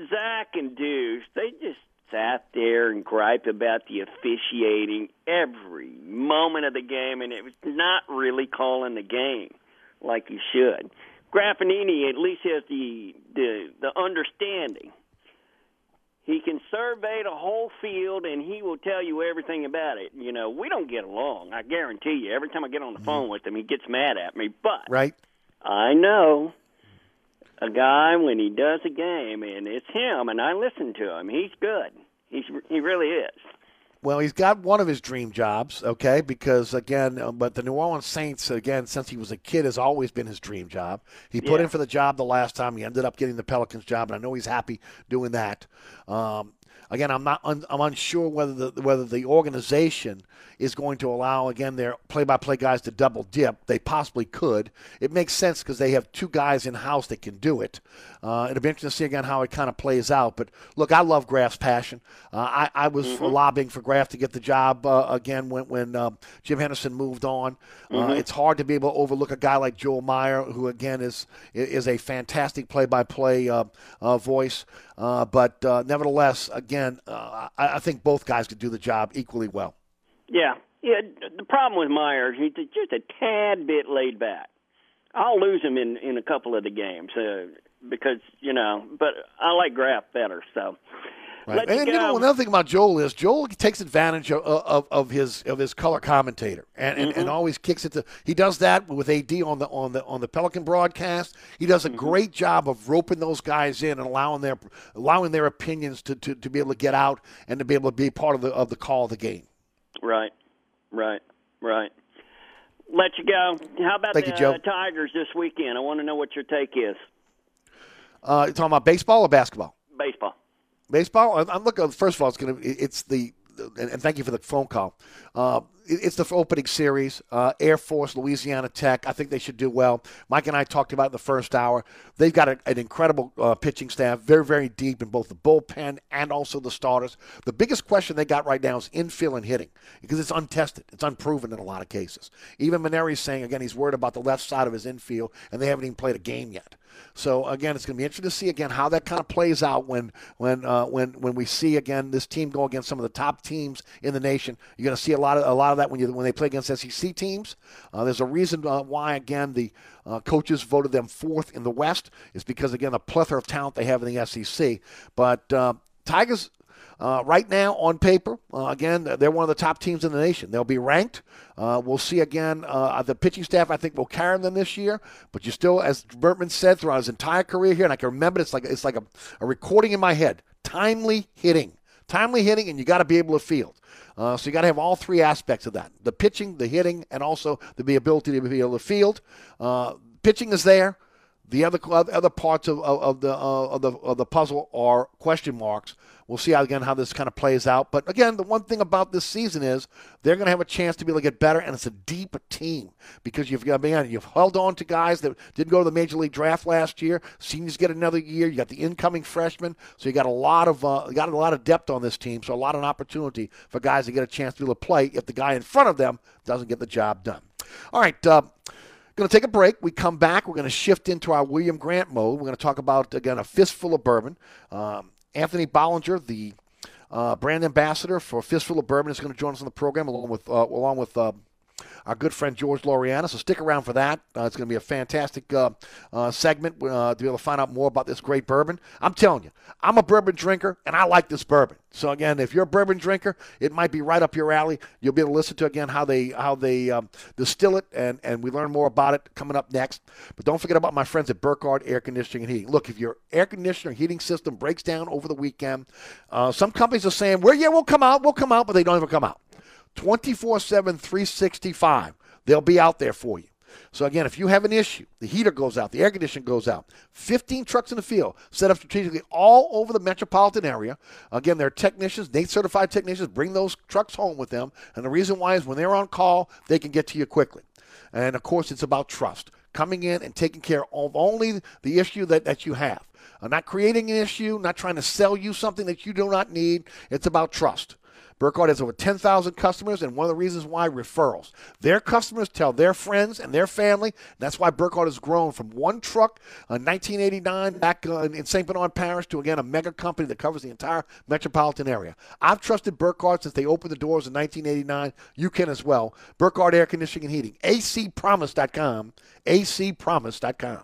Zach and Deuce, they just sat there and griped about the officiating every moment of the game, and it was not really calling the game like he should. Graffagnini at least has the the, the understanding. He can survey the whole field and he will tell you everything about it. You know, we don't get along. I guarantee you. Every time I get on the mm-hmm. phone with him, he gets mad at me. But Right. I know a guy when he does a game and it's him and I listen to him. He's good. He's he really is. Well, he's got one of his dream jobs, okay? Because again, uh, but the New Orleans Saints, again, since he was a kid, has always been his dream job. He put Yeah. in for the job the last time. He ended up getting the Pelicans job, and I know he's happy doing that. Um, again, I'm not. Un, I'm unsure whether the whether the organization is going to allow again their play-by-play guys to double dip. They possibly could. It makes sense because they have two guys in house that can do it. Uh, it'll be interesting to see again how it kind of plays out. But look, I love Graff's passion. Uh, I, I was Mhm. lobbying for Graff to get the job uh, again when when um, Jim Henderson moved on. Uh, Mhm. it's hard to be able to overlook a guy like Joel Meyer, who again is is a fantastic play-by-play uh, uh, voice. Uh, but uh, nevertheless, again, uh, I, I think both guys could do the job equally well. Yeah, yeah. The problem with Meyers, he's just a tad bit laid back. I'll lose him in in a couple of the games uh, because you know, but I like Graff better. So Right. And you you know another thing about Joel is Joel takes advantage of, of, of his of his color commentator and, and, and Mhm. always kicks it to he does that with AD on the on the on the Pelican broadcast. He does a Mm-hmm. great job of roping those guys in and allowing their allowing their opinions to, to, to be able to get out and to be able to be part of the of the call of the game. right, right, right. let you go. How about Thank the you, uh, Tigers this weekend? I want to know what your take is. Uh, you talking about baseball or basketball? Baseball. Baseball. I'm- looking. First of all, it's going to. It's the. And and thank you for the phone call. Uh, it's the opening series. Uh, Air Force, Louisiana Tech. I think they should do well. Mike and I talked about it the first hour. They've got a, an incredible uh, pitching staff, very, very deep in both the bullpen and also the starters. The biggest question they got right now is infield and hitting because it's untested, it's unproven in a lot of cases. Even Mainieri's saying again he's worried about the left side of his infield, and they haven't even played a game yet. So again, it's going to be interesting to see again how that kind of plays out when when uh, when when we see again this team go against some of the top teams in the nation. You're going to see a lot of a lot of that when you when they play against SEC teams. Uh, there's a reason uh, why again the uh, coaches voted them fourth in the West is because again the plethora of talent they have in the SEC. But uh, Tigers. Uh, right now, on paper, uh, again, they're one of the top teams in the nation. They'll be ranked. We'll see again. The pitching staff, I think, will carry them this year. But you still, as Bertman said throughout his entire career here, and I can remember it, it's like it's like a, a recording in my head. Timely hitting, timely hitting, and you got to be able to field. Uh, so you got to have all three aspects of that: the pitching, the hitting, and also the ability to be able to field. Uh, pitching is there. The other other parts of, of, of the uh, of the of the puzzle are question marks. We'll see how, again how this kind of plays out. But again, the one thing about this season is they're going to have a chance to be able to get better, and it's a deep team because you've got man, you've held on to guys that didn't go to the major league draft last year. Seniors get another year. You got the incoming freshmen, so you got a lot of uh, got a lot of depth on this team. So a lot of opportunity for guys to get a chance to be able to play if the guy in front of them doesn't get the job done. All right. Uh, Going to take a break. We come back. We're going to shift into our William Grant mode. We're going to talk about, again, a fistful of bourbon. Um, Anthony Bollinger, the uh, brand ambassador for Fistful of Bourbon, is going to join us on the program along with uh, along with uh, our good friend George Loriana. So stick around for that. Uh, it's going to be a fantastic uh, uh, segment uh, to be able to find out more about this great bourbon. I'm telling you, I'm a bourbon drinker, and I like this bourbon. So again, if you're a bourbon drinker, it might be right up your alley. You'll be able to listen to again how they how they um, distill it, and and we learn more about it coming up next. But don't forget about my friends at Burkhardt Air Conditioning and Heating. Look, if your air conditioner heating system breaks down over the weekend, uh, some companies are saying, "Well, yeah, we'll come out, we'll come out," but they don't ever come out. 24 7, 365. They'll be out there for you. So, again, if you have an issue, the heater goes out, the air conditioner goes out, 15 trucks in the field set up strategically all over the metropolitan area. Again, they're technicians, NATE certified technicians, bring those trucks home with them. And the reason why is when they're on call, they can get to you quickly. And, of course, it's about trust. Coming in and taking care of only the issue that, that you have. Uh, not creating an issue, not trying to sell you something that you do not need. It's about trust. Burkhardt has over 10,000 customers, and one of the reasons why referrals. Their customers tell their friends and their family. That's why Burkhardt has grown from one truck in 1989 back uh, in St. Bernard Parish to, again, a mega company that covers the entire metropolitan area. I've trusted Burkhardt since they opened the doors in 1989. You can as well. Burkhardt Air Conditioning and Heating. acpromise.com. acpromise.com.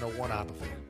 3701 Apathy.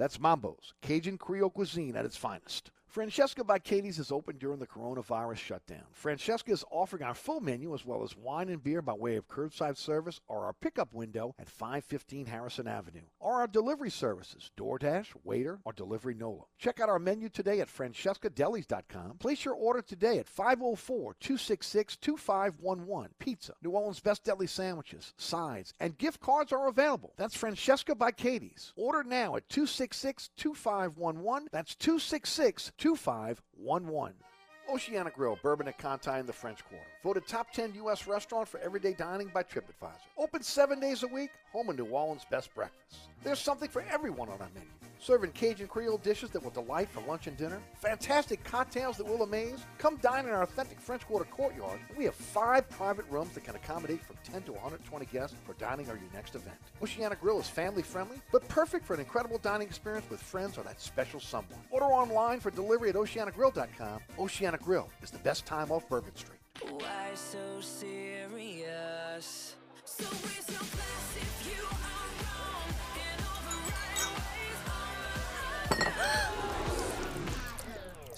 That's Mambo's, Cajun Creole cuisine at its finest. Francesca by Katie's is open during the coronavirus shutdown. Francesca is offering our full menu as well as wine and beer by way of curbside service or our pickup window at 515 Harrison Avenue, or our delivery services, DoorDash, Waitr, or Delivery Nola. Check out our menu today at francescadelis.com. Place your order today at 504-266-2511. Pizza, New Orleans Best Deli Sandwiches, sides, and gift cards are available. That's Francesca by Katie's. Order now at 266-2511. That's 266 2511. Oceana Grill, Bourbon at Conti in the French Quarter. Voted top 10 U.S. restaurant for everyday dining by TripAdvisor. Open seven days a week, home of New Orleans' best breakfast. There's something for everyone on our menu. Serving Cajun Creole dishes that will delight for lunch and dinner. Fantastic cocktails that will amaze. Come dine in our authentic French Quarter courtyard. We have five private rooms that can accommodate from 10 to 120 guests for dining or your next event. Oceana Grill is family friendly, but perfect for an incredible dining experience with friends or that special someone. Order online for delivery at oceanagrill.com. Oceana Grill is the best time off Bourbon Street. Why so serious? So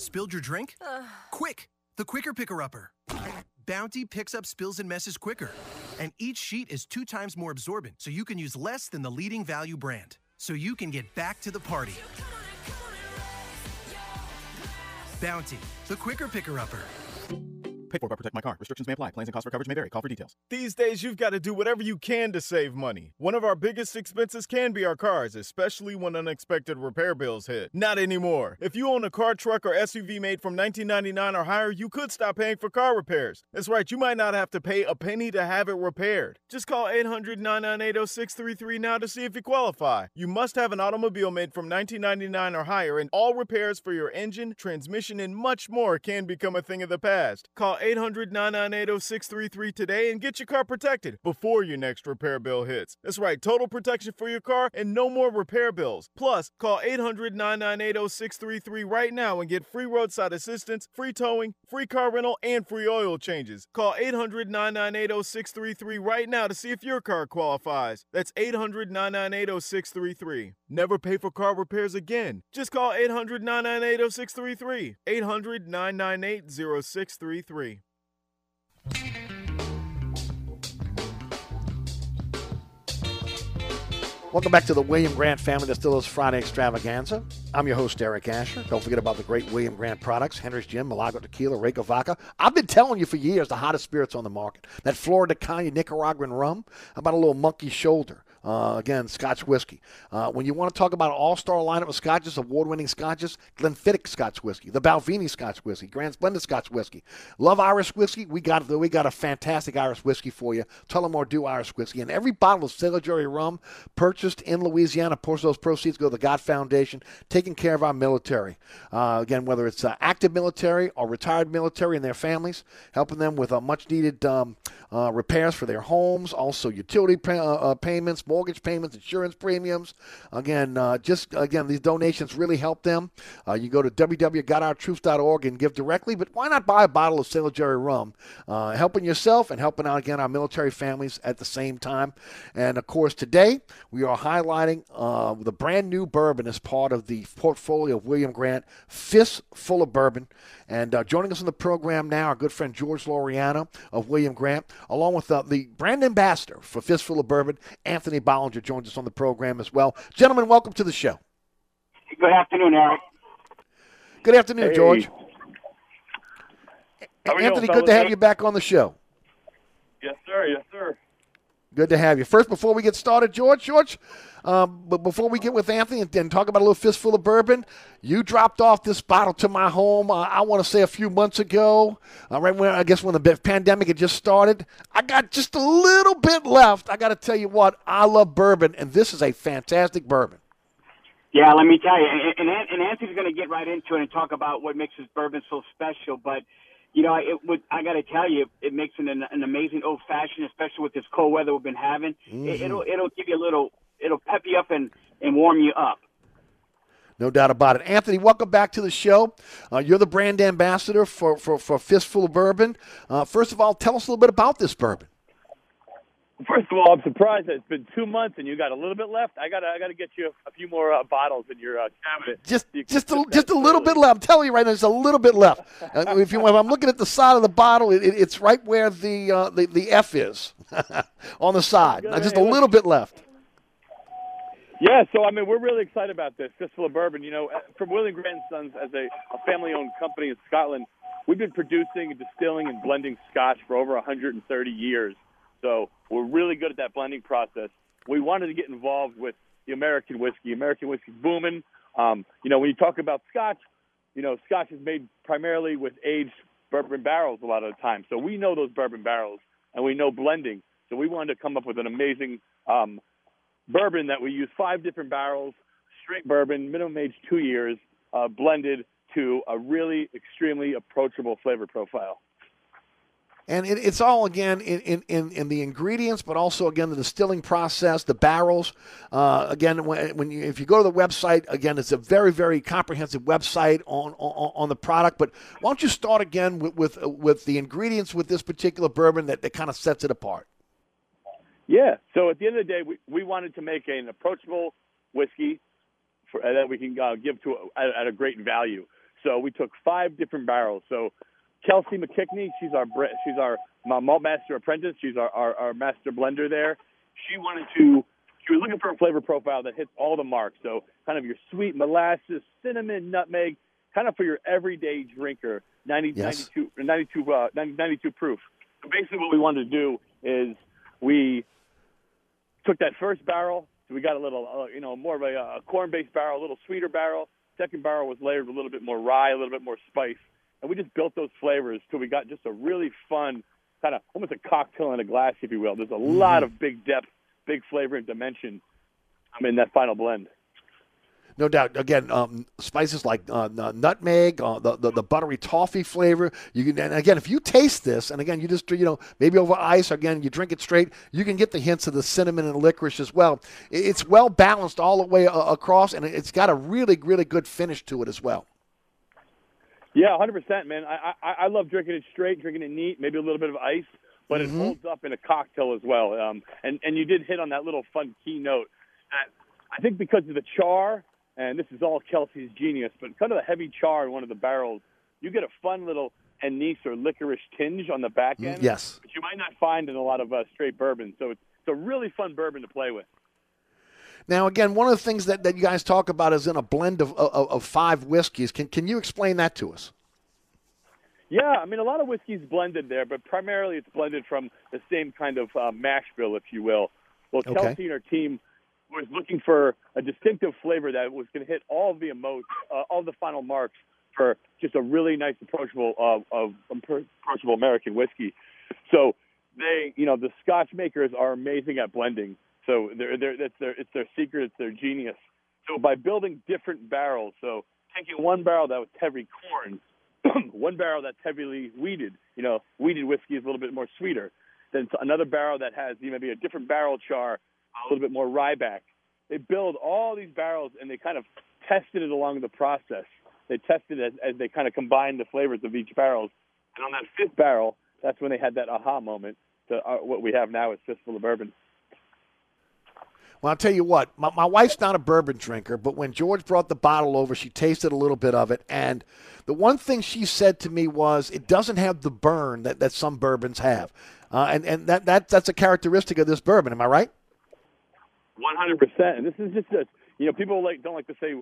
Spilled your drink? Quick! The Quicker Picker Upper. Bounty picks up spills and messes quicker. And each sheet is two times more absorbent, so you can use less than the leading value brand. So you can get back to the party. Bounty, the Quicker Picker Upper. Paid for by Protect My Car. Restrictions may apply. Plans and costs for coverage may vary. Call for details. These days, you've got to do whatever you can to save money. One of our biggest expenses can be our cars, especially when unexpected repair bills hit. Not anymore. If you own a car, truck, or SUV made from 1999 or higher, you could stop paying for car repairs. That's right, you might not have to pay a penny to have it repaired. Just call 800 998 0633 now to see if you qualify. You must have an automobile made from 1999 or higher, and all repairs for your engine, transmission, and much more can become a thing of the past. Call 800 998 0633 today and get your car protected before your next repair bill hits. That's right, total protection for your car and no more repair bills. Plus, call 800 998 0633 right now and get free roadside assistance, free towing, free car rental, and free oil changes. Call 800 998 0633 right now to see if your car qualifies. That's 800 998 0633. Never pay for car repairs again. Just call 800 998 0633. 800 998 0633. Welcome back to the William Grant Family Distillers Friday Extravaganza. I'm your host, Eric Asher. Don't forget about the great William Grant products, Hendrick's Gin, Milagro Tequila, Reyka Vodka. I've been telling you for years the hottest spirits on the market. That Flor de Caña Nicaraguan rum. About a little monkey shoulder? Uh, again, Scotch whiskey. Uh, when you want to talk about an all-star lineup of scotches, award-winning scotches, Glenfiddich Scotch whiskey, the Balvenie Scotch whiskey, Grant's Blended Scotch whiskey. Love Irish whiskey? We got we got a fantastic Irish whiskey for you. Tullamore Dew Irish whiskey, and every bottle of Sailor Jerry rum purchased in Louisiana, of those proceeds go to the God Foundation, taking care of our military. Uh, again, whether it's uh, active military or retired military and their families, helping them with a much-needed um, uh, repairs for their homes, also utility pay- uh, uh, payments mortgage payments, insurance premiums. Again, uh, just again, these donations really help them. Uh, you go to www.gotourtroops.org and give directly, but why not buy a bottle of Sailor Jerry rum? Uh, helping yourself and helping out again our military families at the same time. And of course, today we are highlighting the brand new bourbon as part of the portfolio of William Grant, Fist Full of Bourbon. And uh, joining us on the program now, our good friend George Loriano of William Grant, along with uh, the brand ambassador for Fistful of Bourbon, Anthony Bollinger, joins us on the program as well. Gentlemen, welcome to the show. Good afternoon, Eric. Good afternoon, Hey. George. How Anthony, doing, good to have you back on the show. Yes, sir. Yes, sir. Good to have you. First, before we get started, George, George, um, but before we get with Anthony and, and talk about a little fistful of bourbon, you dropped off this bottle to my home. Uh, I want to say a few months ago, uh, right when I guess when the pandemic had just started. I got just a little bit left. I got to tell you what, I love bourbon, and this is a fantastic bourbon. Yeah, let me tell you, and, and, and Anthony's going to get right into it and talk about what makes this bourbon so special. But you know, it would I got to tell you, it makes it an, an amazing old fashioned, especially with this cold weather we've been having. It, Mhm. it'll it'll give you a little, it'll pep you up and and warm you up. No doubt about it. Anthony, welcome back to the show. Uh, you're the brand ambassador for, for, for Fistful of Bourbon. Uh, first of all, tell us a little bit about this bourbon. First of all, I'm surprised that it's been two months and you got a little bit left. I got I got to get you a, few more uh, bottles in your uh, cabinet. Just just a, just a little bit left. I'm telling you right now, there's a little bit left. Uh, if you if I'm looking at the side of the bottle, it, it, it's right where the uh, the the F is on the side. Good, just hey, a little bit left. Yeah, so I mean, we're really excited about this Fistful of Bourbon. You know, uh, from William Grant Sons as a, a family-owned company in Scotland, we've been producing and distilling and blending Scotch for over 130 years. So we're really good at that blending process. We wanted to get involved with the American whiskey. American whiskey's booming. Um, you know, when you talk about Scotch, you know, Scotch is made primarily with aged bourbon barrels a lot of the time. So we know those bourbon barrels and we know blending. So we wanted to come up with an amazing um, bourbon that we use five different barrels, straight bourbon, minimum age two years, uh, blended to a really extremely approachable flavor profile. And it, it's all again in, in, in, in the ingredients, but also again the distilling process, the barrels. Uh, again, when, when you, if you go to the website, again, it's a very very comprehensive website on on, on the product. But why don't you start again with with, with the ingredients with this particular bourbon that, that kind of sets it apart? Yeah. So at the end of the day, we, we wanted to make an approachable whiskey for, uh, that we can uh, give to at, at a great value. So we took five different barrels. So Kelsey McKechnie, she's our she's our my malt master apprentice. She's our, our, our master blender there. She wanted to she was looking for a flavor profile that hits all the marks. So kind of your sweet molasses, cinnamon, nutmeg, kind of for your everyday drinker. 90, Yes. 92, 92, uh, 90, 92 proof. So basically, what we wanted to do is we took that first barrel. So we got a little, uh, you know, more of a, uh corn-based barrel, a little sweeter barrel. Second barrel was layered with a little bit more rye, a little bit more spice, and we just built those flavors till we got just a really fun kind of almost a cocktail in a glass, if you will. There's a lot of big depth, big flavor and dimension um, in that final blend. No doubt. Again, um, spices like uh, nutmeg, uh, the, the the buttery toffee flavor. You can, and again, if you taste this, and again, you just you know maybe over ice, again, you drink it straight, you can get the hints of the cinnamon and licorice as well. It's well balanced all the way across, and it's got a really really good finish to it as well. Yeah, 100%, man. I, I I love drinking it straight, drinking it neat, maybe a little bit of ice, but Mhm. it holds up in a cocktail as well. Um, and and you did hit on that little fun keynote. That I think because of the char, and this is all Kelsey's genius, but kind of the heavy char in one of the barrels, you get a fun little anise or licorice tinge on the back end. Mm, yes. which you might not find in a lot of uh, straight bourbon. So it's, it's a really fun bourbon to play with. Now, again, one of the things that, that you guys talk about is in a blend of, of, of five whiskeys. Can can you explain that to us? Yeah, I mean, a lot of whiskey's blended there, but primarily it's blended from the same kind of uh, mash bill, if you will. Well, Okay. And her team was looking for a distinctive flavor that was going to hit all the emotes, uh, all the final marks for just a really nice, approachable, uh, of approachable American whiskey. So they, you know, the Scotch makers are amazing at blending. So they're, they're, that's their, it's their secret, it's their genius. So by building different barrels, so taking one barrel that was heavy corn, one barrel that's heavily wheated, you know, wheated whiskey is a little bit more sweeter. Then another barrel that has maybe a different barrel char, a little bit more ryeback. They build all these barrels and they kind of tested it along the process. They tested it as, as they kind of combined the flavors of each barrel. And on that fifth barrel, that's when they had that aha moment to uh, what we have now is Fistful of Bourbon. Well, I'll tell you what, my, my wife's not a bourbon drinker, but when George brought the bottle over, she tasted a little bit of it. And the one thing she said to me was, it doesn't have the burn that, that some bourbons have. Uh, and and that, that that's a characteristic of this bourbon. Am I right? One hundred percent. And this is just a you know people like don't like to say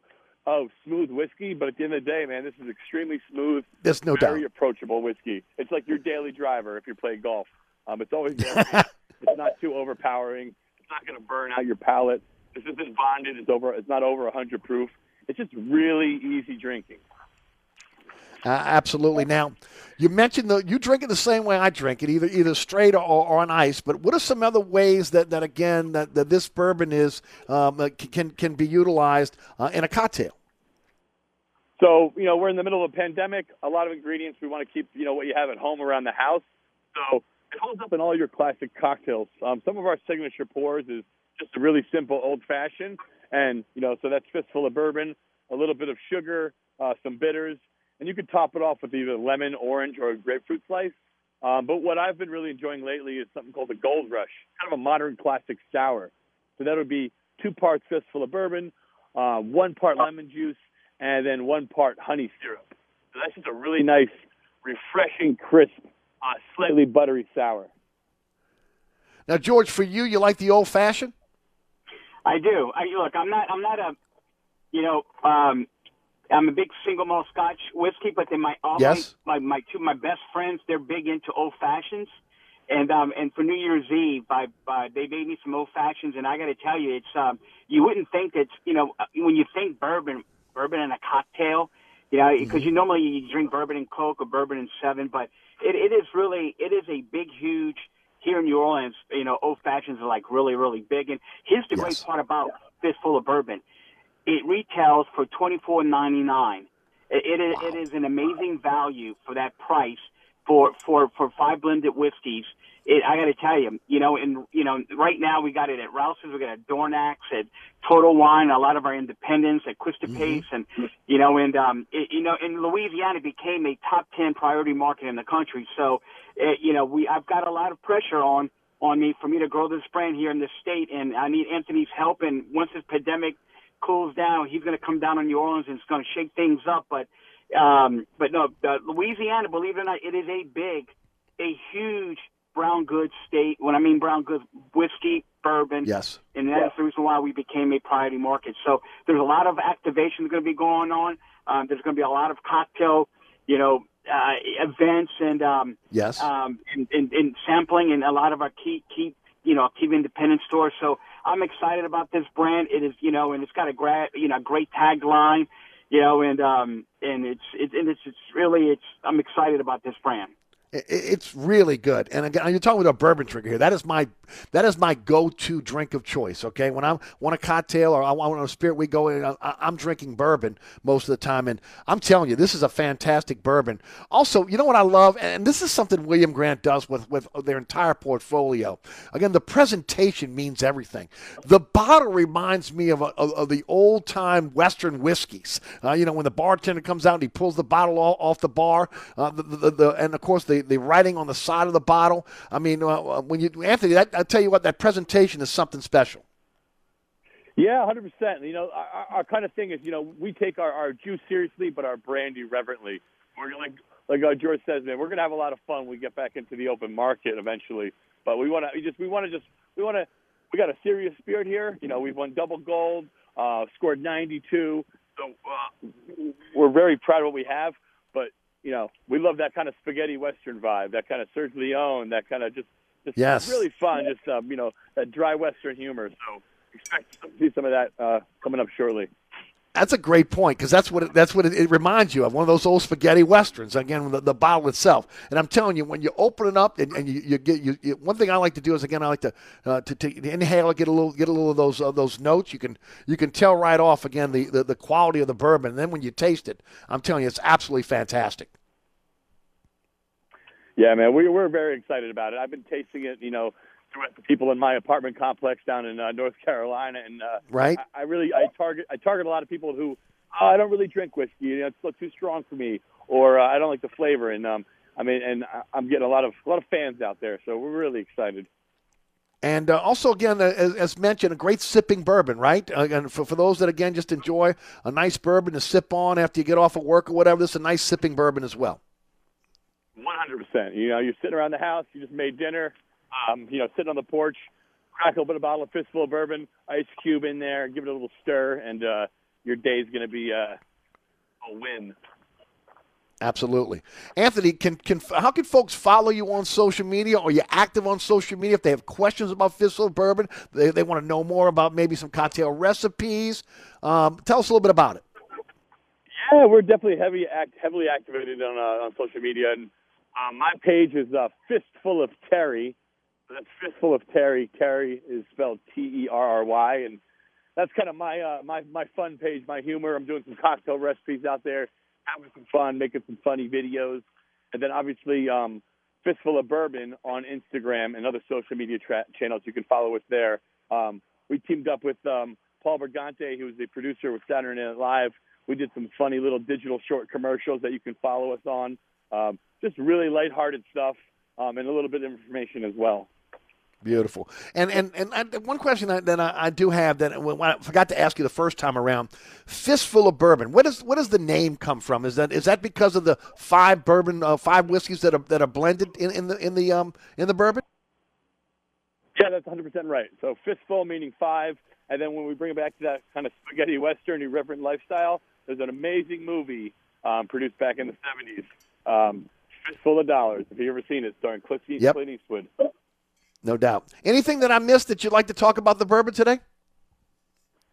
oh smooth whiskey, but at the end of the day, man, this is extremely smooth. There's no very doubt. approachable whiskey. It's like your daily driver if you're playing golf. Um, it's always it's not too overpowering. It's not going to burn out your palate. This isn't bonded. It's over. It's not over hundred proof. It's just really easy drinking. Uh, absolutely. Now, you mentioned the you drink it the same way I drink it, either either straight or, or on ice. But what are some other ways that, that again that, that this bourbon is um, uh, can can be utilized uh, in a cocktail? So, you know, we're in the middle of a pandemic. A lot of ingredients we want to keep, you know, what you have at home around the house. So holds up in all your classic cocktails. Um, some of our signature pours is just a really simple old fashioned. And, you know, so that's fistful of bourbon, a little bit of sugar, uh, some bitters. And you could top it off with either lemon, orange, or a grapefruit slice. Um, but what I've been really enjoying lately is something called the Gold Rush, kind of a modern classic sour. So that would be two parts fistful of bourbon, uh, one part lemon juice, and then one part honey syrup. So that's just a really nice, refreshing, crisp, uh, slightly buttery sour. Now, George, for you, you like the old fashioned? I do. I look. I'm not. I'm not a. You know. Um, I'm a big single malt Scotch whiskey, but then my all Yes. my, my my two my best friends they're big into old fashions, and um and for New Year's Eve I uh, they made me some old fashions, and I got to tell you it's um you wouldn't think that you know uh, when you think bourbon bourbon and a cocktail, you know because you normally you drink bourbon and Coke or bourbon and Seven, but it it is really it is a big huge here in New Orleans, you know, old fashions are like really, really big. And here's the great part about Fistful of Bourbon. It retails for twenty four ninety nine. It, it is it is an amazing value for that price for for for five blended whiskeys. It, I got to tell you, you know, and you know, right now we got it at Rouse's, we got it at Dorignac's, at Total Wine, a lot of our independents at Acquistapace, and you know, and um, it, you know, and Louisiana became a top ten priority market in the country. So, uh, you know, we I've got a lot of pressure on on me for me to grow this brand here in the state, and I need Anthony's help. And once this pandemic cools down, he's going to come down on New Orleans and it's going to shake things up. But, um, but no, uh, Louisiana, believe it or not, it is a big, a huge brown goods state. When I mean brown goods, whiskey, bourbon. Yes. And that's the reason why we became a priority market. So there's a lot of activation going to be going on. Um, there's going to be a lot of cocktail, you know, uh, events and um, Yes. um, and, and, and sampling in a lot of our key key you know key independent stores. So I'm excited about this brand. It is you know, and it's got a great you know great tagline, you know, and um and it's it's and it's it's really it's I'm excited about this brand. It's really good, and again, you're talking with a bourbon drinker here. That is my that is my go-to drink of choice. Okay, when I want a cocktail or I want a spirit, we go in. I'm drinking bourbon most of the time, and I'm telling you, this is a fantastic bourbon. Also, you know what I love, and this is something William Grant does with with their entire portfolio. Again, the presentation means everything. The bottle reminds me of, a, of, the old-time Western whiskeys. Uh, you know, when the bartender comes out and he pulls the bottle off, off the bar, uh, the, the, the, and of course the, the writing on the side of the bottle. I mean, uh, when you Anthony, that, I tell you what, that presentation is something special. Yeah, hundred percent. You know, our, our kind of thing is, you know, we take our, our juice seriously, but our brandy reverently. We're like, like uh, George says, man, we're gonna have a lot of fun. when We get back into the open market eventually, but we want to, we just, we want to just, we want to, we got a serious spirit here. You know, we've won double gold, uh, scored 92, so uh, we're very proud of what we have. You know, we love that kind of spaghetti western vibe, that kind of Serge Leone, that kind of just, just Yes. really fun, just um, you know, that dry western humor. So expect to see some of that uh, coming up shortly. That's a great point because that's what it, that's what it, it reminds you of one of those old spaghetti westerns. Again, the, the bottle itself, and I'm telling you, when you open it up and, and you, you get you, you, one thing I like to do is again I like to uh, to, to inhale, get a little get a little of those uh, those notes. You can you can tell right off again the, the the quality of the bourbon. And then when you taste it, I'm telling you, it's absolutely fantastic. Yeah, man, we, we're very excited about it. I've been tasting it, you know, throughout the people in my apartment complex down in uh, North Carolina, and uh, Right. I, I really I target I target a lot of people who oh, I don't really drink whiskey. You know, it's still too strong for me, or uh, I don't like the flavor. And um, I mean, and I- I'm getting a lot of a lot of fans out there, so we're really excited. And uh, also, again, uh, as, as mentioned, a great sipping bourbon, right? Uh, and for, for those that, again, just enjoy a nice bourbon to sip on after you get off of work or whatever, this is a nice sipping bourbon as well. One hundred percent. You know, you're sitting around the house, you just made dinner, um, you know, sitting on the porch, crack open a bottle of fistful of bourbon, ice cube in there, give it a little stir, and uh, your day's going to be uh, a win. Absolutely, Anthony. Can can how can folks follow you on social media? Are you active on social media? If they have questions about Fistful of Bourbon, they, they want to know more about maybe some cocktail recipes. Um, tell us a little bit about it. Yeah, we're definitely heavy act, heavily activated on uh, on social media, and um, my page is uh, Fistful of Terry. That's Fistful of Terry. Terry is spelled T E R R Y, and that's kind of my uh, my my fun page, my humor. I'm doing some cocktail recipes out there, having some fun, making some funny videos, and then obviously um, Fistful of Bourbon on Instagram and other social media tra- channels. You can follow us there. Um, we teamed up with um, Paul Briganti, who's the producer with Saturday Night Live. We did some funny little digital short commercials that you can follow us on. Um, just really lighthearted stuff. um, and a little bit of information as well. Beautiful. And and and I, one question I, that I, I, do have that I forgot to ask you the first time around: fistful of bourbon. What is what does the name come from? Is that is that because of the five bourbon uh, five whiskeys that are that are blended in, in the in the um in the bourbon? Yeah, that's 100 percent right. So fistful meaning five, and then when we bring it back to that kind of spaghetti western irreverent lifestyle, there's an amazing movie um, produced back in the 70s, um, Fistful of Dollars. Have you ever seen it, starring Clint, yep. Clint Eastwood? No doubt. Anything that I missed that you'd like to talk about the bourbon today?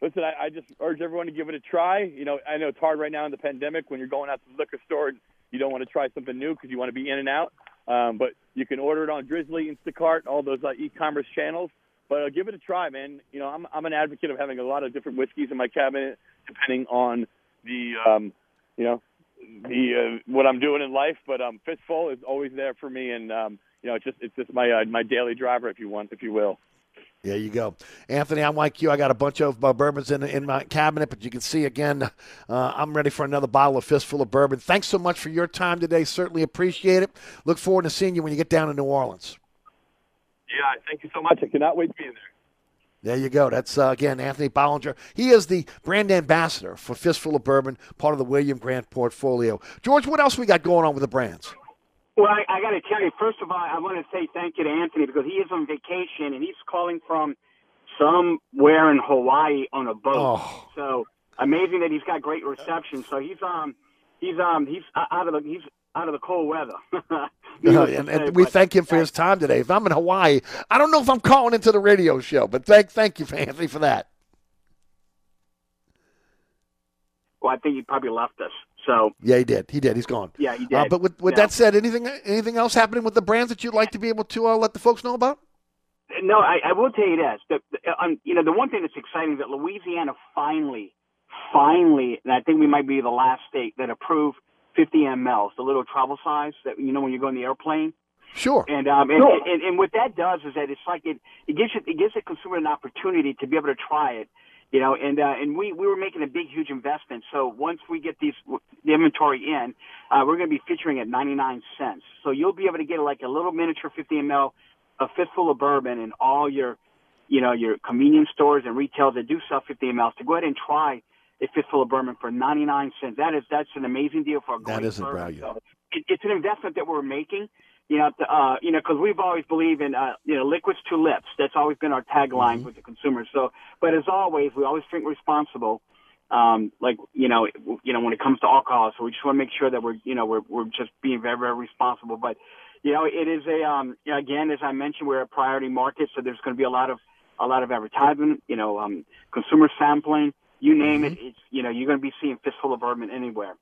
Listen, I, I just urge everyone to give it a try. You know, I know it's hard right now in the pandemic when you're going out to the liquor store and you don't want to try something new because you want to be in and out. Um, but you can order it on Drizly, Instacart, all those uh, e-commerce channels. But uh, give it a try, man. You know, I'm I'm an advocate of having a lot of different whiskeys in my cabinet, depending on the um, you know the uh, what I'm doing in life. But um, Fistful is always there for me, and um, you know, it's just it's just my uh, my daily driver, if you want, if you will. There you go, Anthony. I'm like you. I got a bunch of uh, bourbons in in my cabinet, but you can see again, uh, I'm ready for another bottle of fistful of bourbon. Thanks so much for your time today. Certainly appreciate it. Look forward to seeing you when you get down to New Orleans. Yeah, thank you so much. I cannot wait to be there. There you go. That's uh, again Anthony Bollinger. He is the brand ambassador for Fistful of Bourbon, part of the William Grant portfolio. George, what else we got going on with the brands? Well, I, I got to tell you, first of all, I want to say thank you to Anthony because he is on vacation and he's calling from somewhere in Hawaii on a boat. Oh. So amazing that he's got great reception. So he's um he's um he's out of the he's out of the cold weather. And, and we thank him for his time today. If I'm in Hawaii, I don't know if I'm calling into the radio show, but thank thank you, Anthony, for that. Well, I think he probably left us. So yeah, he did. He did. He's gone. Yeah, he did. Uh, but with, with yeah. that said, anything anything else happening with the brands that you'd like to be able to uh, let the folks know about? No, I, I will tell you this. The, the, um, you know, the one thing that's exciting is that Louisiana finally, finally, and I think we might be the last state that approved 50 mLs, the little travel size that you know when you go in the airplane. Sure. And um and, Sure. and, and what that does is that it's like it it gives you, it gives the consumer an opportunity to be able to try it, you know. And uh, and we we were making a big huge investment. So once we get these the inventory in, uh, we're going to be featuring at 99 cents. So you'll be able to get like a little miniature 50 ml, a fistful of bourbon in all your, you know, your convenience stores and retailers that do sell 50 ml. to go ahead and try a fistful of bourbon for 99 cents. That is that's an amazing deal for a That isn't bourbon. value. So it, it's an investment that we're making. You know, uh, you know, because we've always believed in, uh, you know, liquids to lips. That's always been our tagline with the consumers. So, but as always, we always drink responsible. Um, like you know, you know, when it comes to alcohol, so we just want to make sure that we're, you know, we're we're just being very very responsible. But you know, it is a um, you know, again, as I mentioned, we're a priority market, so there's going to be a lot of a lot of advertisement. You know, um, consumer sampling, you name it. It's you know, you're going to be seeing fistful of bourbon anywhere.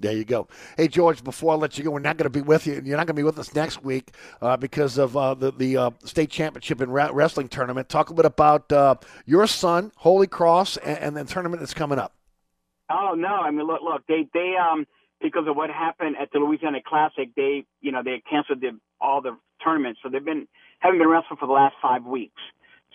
There you go. Hey George, before I let you go, we're not going to be with you. You're not going to be with us next week uh, because of uh, the the uh, state championship and ra- wrestling tournament. Talk a bit about uh, your son, Holy Cross, and, and the tournament that's coming up. Oh no! I mean, look, look, they they um because of what happened at the Louisiana Classic, they you know they canceled the, all the tournaments, so they've been haven't been wrestling for the last five weeks.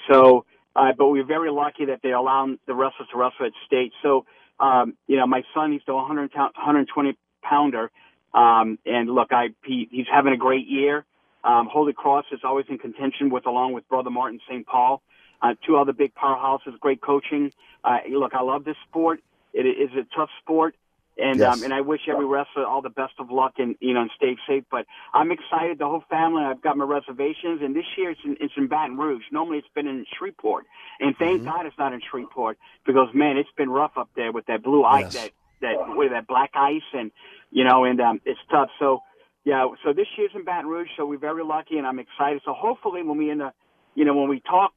So, uh, but we're very lucky that they allow the wrestlers to wrestle at state. So, um, you know, my son, he's the 100, 120 pounder, um, and look, I he, he's having a great year. Um, Holy Cross is always in contention with, along with Brother Martin St. Paul, uh, two other big powerhouses, great coaching. Uh, look, I love this sport. It is a tough sport. And Yes. um, and I wish every wrestler all the best of luck and you know and stay safe. But I'm excited. The whole family. I've got my reservations, and this year it's in, it's in Baton Rouge. Normally it's been in Shreveport, and thank God it's not in Shreveport because man, it's been rough up there with that blue ice, that that with that black ice, and you know, and um, it's tough. So yeah, so this year's in Baton Rouge, so we're very lucky, and I'm excited. So hopefully when we in the, you know, when we talk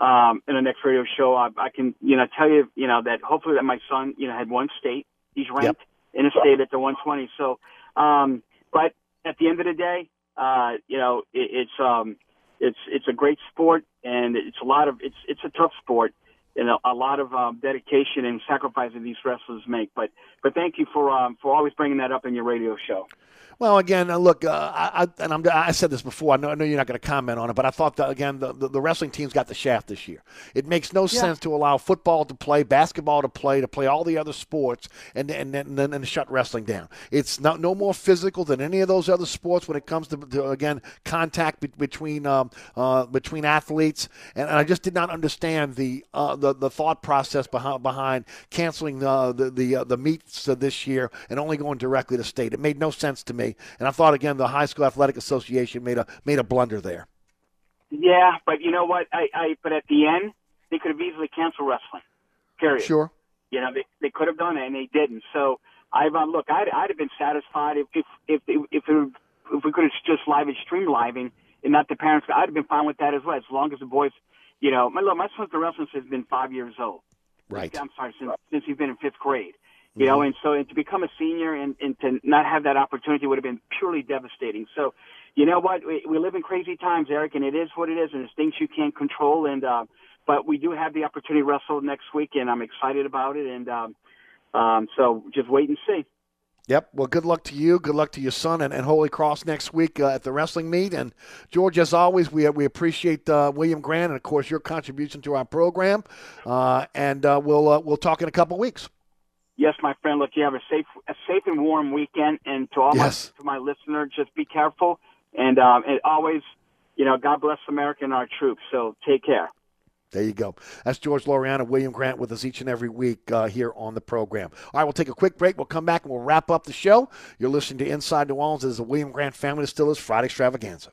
um, in the next radio show, I, I can, you know, tell you, you know, that hopefully that my son, you know, had one state. He's ranked in a state at the 120. So, um, but at the end of the day, uh, you know, it, it's, um, it's, it's a great sport and it's a lot of, it's, it's a tough sport and a, a lot of, um, dedication and sacrifice that these wrestlers make. But, but thank you for, um, for always bringing that up in your radio show. Well, again, uh, look, uh, I, and I'm, I said this before. I know, I know you're not going to comment on it, but I thought that again, the, the, the wrestling team's got the shaft this year. It makes no Yeah. sense to allow football to play, basketball to play, to play all the other sports, and and then and, and shut wrestling down. It's not no more physical than any of those other sports when it comes to, to again contact be, between um, uh, between athletes. And, and I just did not understand the uh, the, the thought process behind behind canceling the the the, uh, the meets uh, this year and only going directly to state. It made no sense to me, and I thought again the High School Athletic Association made a made a blunder there. Yeah, but you know what? I, I but at the end, they could have easily canceled wrestling. Period. Sure. You know, they they could have done it and they didn't. So I've um, look, I'd I'd have been satisfied if if if if, it, if we could have just live stream living and not the parents. I'd have been fine with that as well, as long as the boys. You know, my look, my son's been wrestling since he's been five years old. Right. I'm sorry, since since he's been in fifth grade. You know, and so and to become a senior and, and to not have that opportunity would have been purely devastating. So, you know what? We, we live in crazy times, Eric, and it is what it is, and it's things you can't control. And uh, but we do have the opportunity to wrestle next week, and I'm excited about it. And um, um, so just wait and see. Yep. Well, good luck to you. Good luck to your son and, and Holy Cross next week uh, at the wrestling meet. And George, as always, we we appreciate uh, William Grant and of course your contribution to our program. Uh, and uh, we'll uh, we'll talk in a couple weeks. Yes, my friend. Look, you have a safe, a safe and warm weekend, and to all Yes. my to my listener, just be careful, and um, and always, you know, God bless America and our troops. So take care. There you go. That's George Loriano, William Grant with us each and every week uh, here on the program. All right, we'll take a quick break. We'll come back and we'll wrap up the show. You're listening to Inside New Orleans. This is the William Grant Family still Distillers Friday Extravaganza.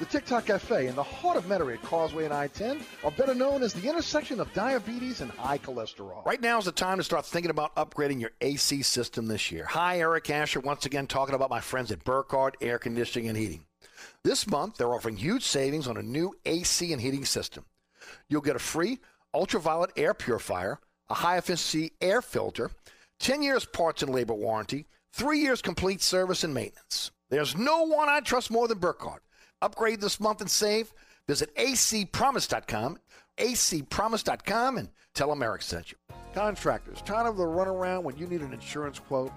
The TikTok Cafe in the heart of Metairie at Causeway and I-10 are better known as the intersection of diabetes and high cholesterol. Right now is the time to start thinking about upgrading your AC system this year. Hi, Eric Asher once again talking about my friends at Burkhardt Air Conditioning and Heating. This month, they're offering huge savings on a new AC and heating system. You'll get a free ultraviolet air purifier, a high efficiency air filter, 10 years parts and labor warranty, 3 years complete service and maintenance. There's no one I trust more than Burkhardt. Upgrade this month and save. Visit acpromise.com, acpromise.com, and tell them Eric sent you. Contractors, tired of the runaround when you need an insurance quote?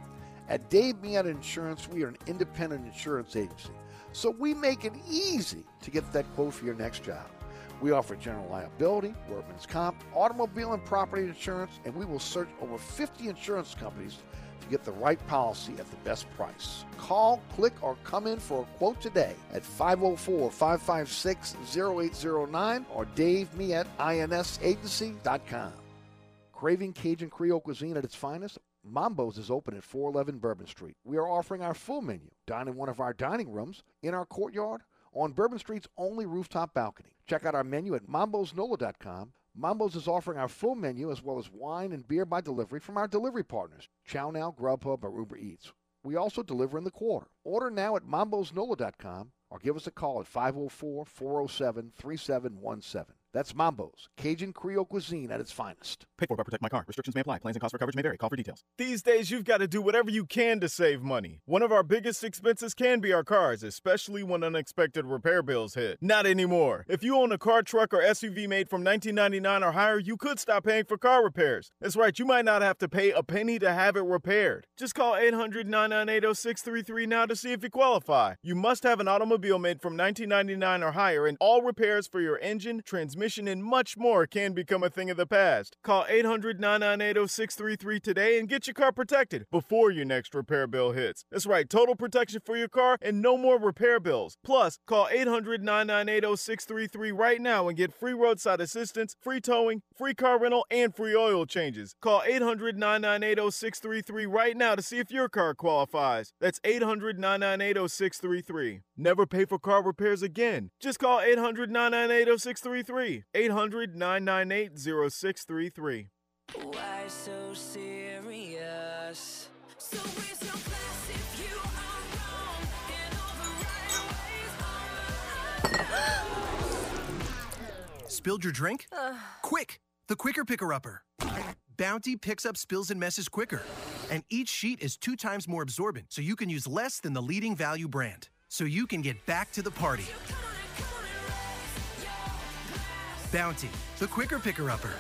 At Dave Miata Insurance, we are an independent insurance agency, so we make it easy to get that quote for your next job. We offer general liability, workman's comp, automobile and property insurance, and we will search over 50 insurance companies to get the right policy at the best price. Call, click, or come in for a quote today at 504 556 0809 or Dave me at insagency.com. Craving Cajun Creole cuisine at its finest? Mambo's is open at 411 Bourbon Street. We are offering our full menu. Dine in one of our dining rooms, in our courtyard, on Bourbon Street's only rooftop balcony. Check out our menu at mambosnola.com. Mambo's is offering our full menu as well as wine and beer by delivery from our delivery partners, ChowNow, Grubhub, or Uber Eats. We also deliver in the quarter. Order now at mambosnola.com or give us a call at 504 407 3717. That's Mambo's, Cajun Creole cuisine at its finest. Paid for by Protect My Car. Restrictions may apply. Plans and costs for coverage may vary. Call for details. These days, you've got to do whatever you can to save money. One of our biggest expenses can be our cars, especially when unexpected repair bills hit. Not anymore. If you own a car, truck, or SUV made from 1999 or higher, you could stop paying for car repairs. That's right, you might not have to pay a penny to have it repaired. Just call 800 998 0633 now to see if you qualify. You must have an automobile made from 1999 or higher, and all repairs for your engine, transmission, transmission, and much more can become a thing of the past. Call 800 998 0633 today and get your car protected before your next repair bill hits. That's right, total protection for your car and no more repair bills. Plus, call 800 998 0633 right now and get free roadside assistance, free towing, free car rental, and free oil changes. Call 800 998 0633 right now to see if your car qualifies. That's 800 998 0633. Never pay for car repairs again. Just call 800 998 0633. 800 998 0633. Why so serious? So raise your glass if you are wrong in all the right ways. Spilled your drink? Quick! The Quicker Picker Upper. Bounty picks up spills and messes quicker. And each sheet is two times more absorbent, so you can use less than the leading value brand. So you can get back to the party. Bounty, the Quicker Picker Upper.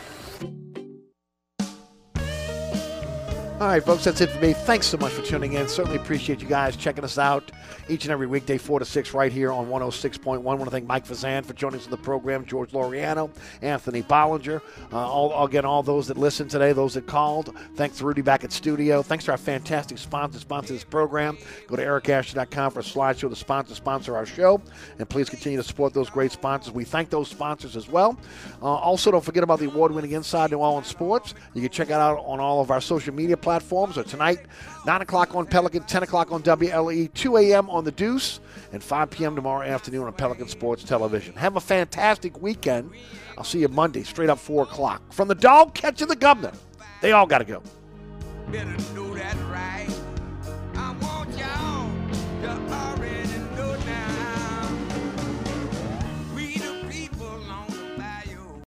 All right, folks, that's it for me. Thanks so much for tuning in. Certainly appreciate you guys checking us out each and every weekday, 4 to 6, right here on 106.1. I want to thank Mike Fazan for joining us on the program, George Loriano, Anthony Bollinger, uh, all, again, all those that listened today, those that called. Thanks to Rudy back at studio. Thanks to our fantastic sponsor, sponsor this program. Go to ericasher.com for a slideshow to sponsor, sponsor our show. And please continue to support those great sponsors. We thank those sponsors as well. Uh, also, don't forget about the award winning Inside New Orleans Sports. You can check it out on all of our social media platforms or tonight, 9 o'clock on Pelican, 10 o'clock on WLE, 2 a.m. on The Deuce, and 5 p.m. tomorrow afternoon on Pelican Sports Television. Have a fantastic weekend. I'll see you Monday, straight up 4 o'clock. From the dog catching the governor, they all got to go.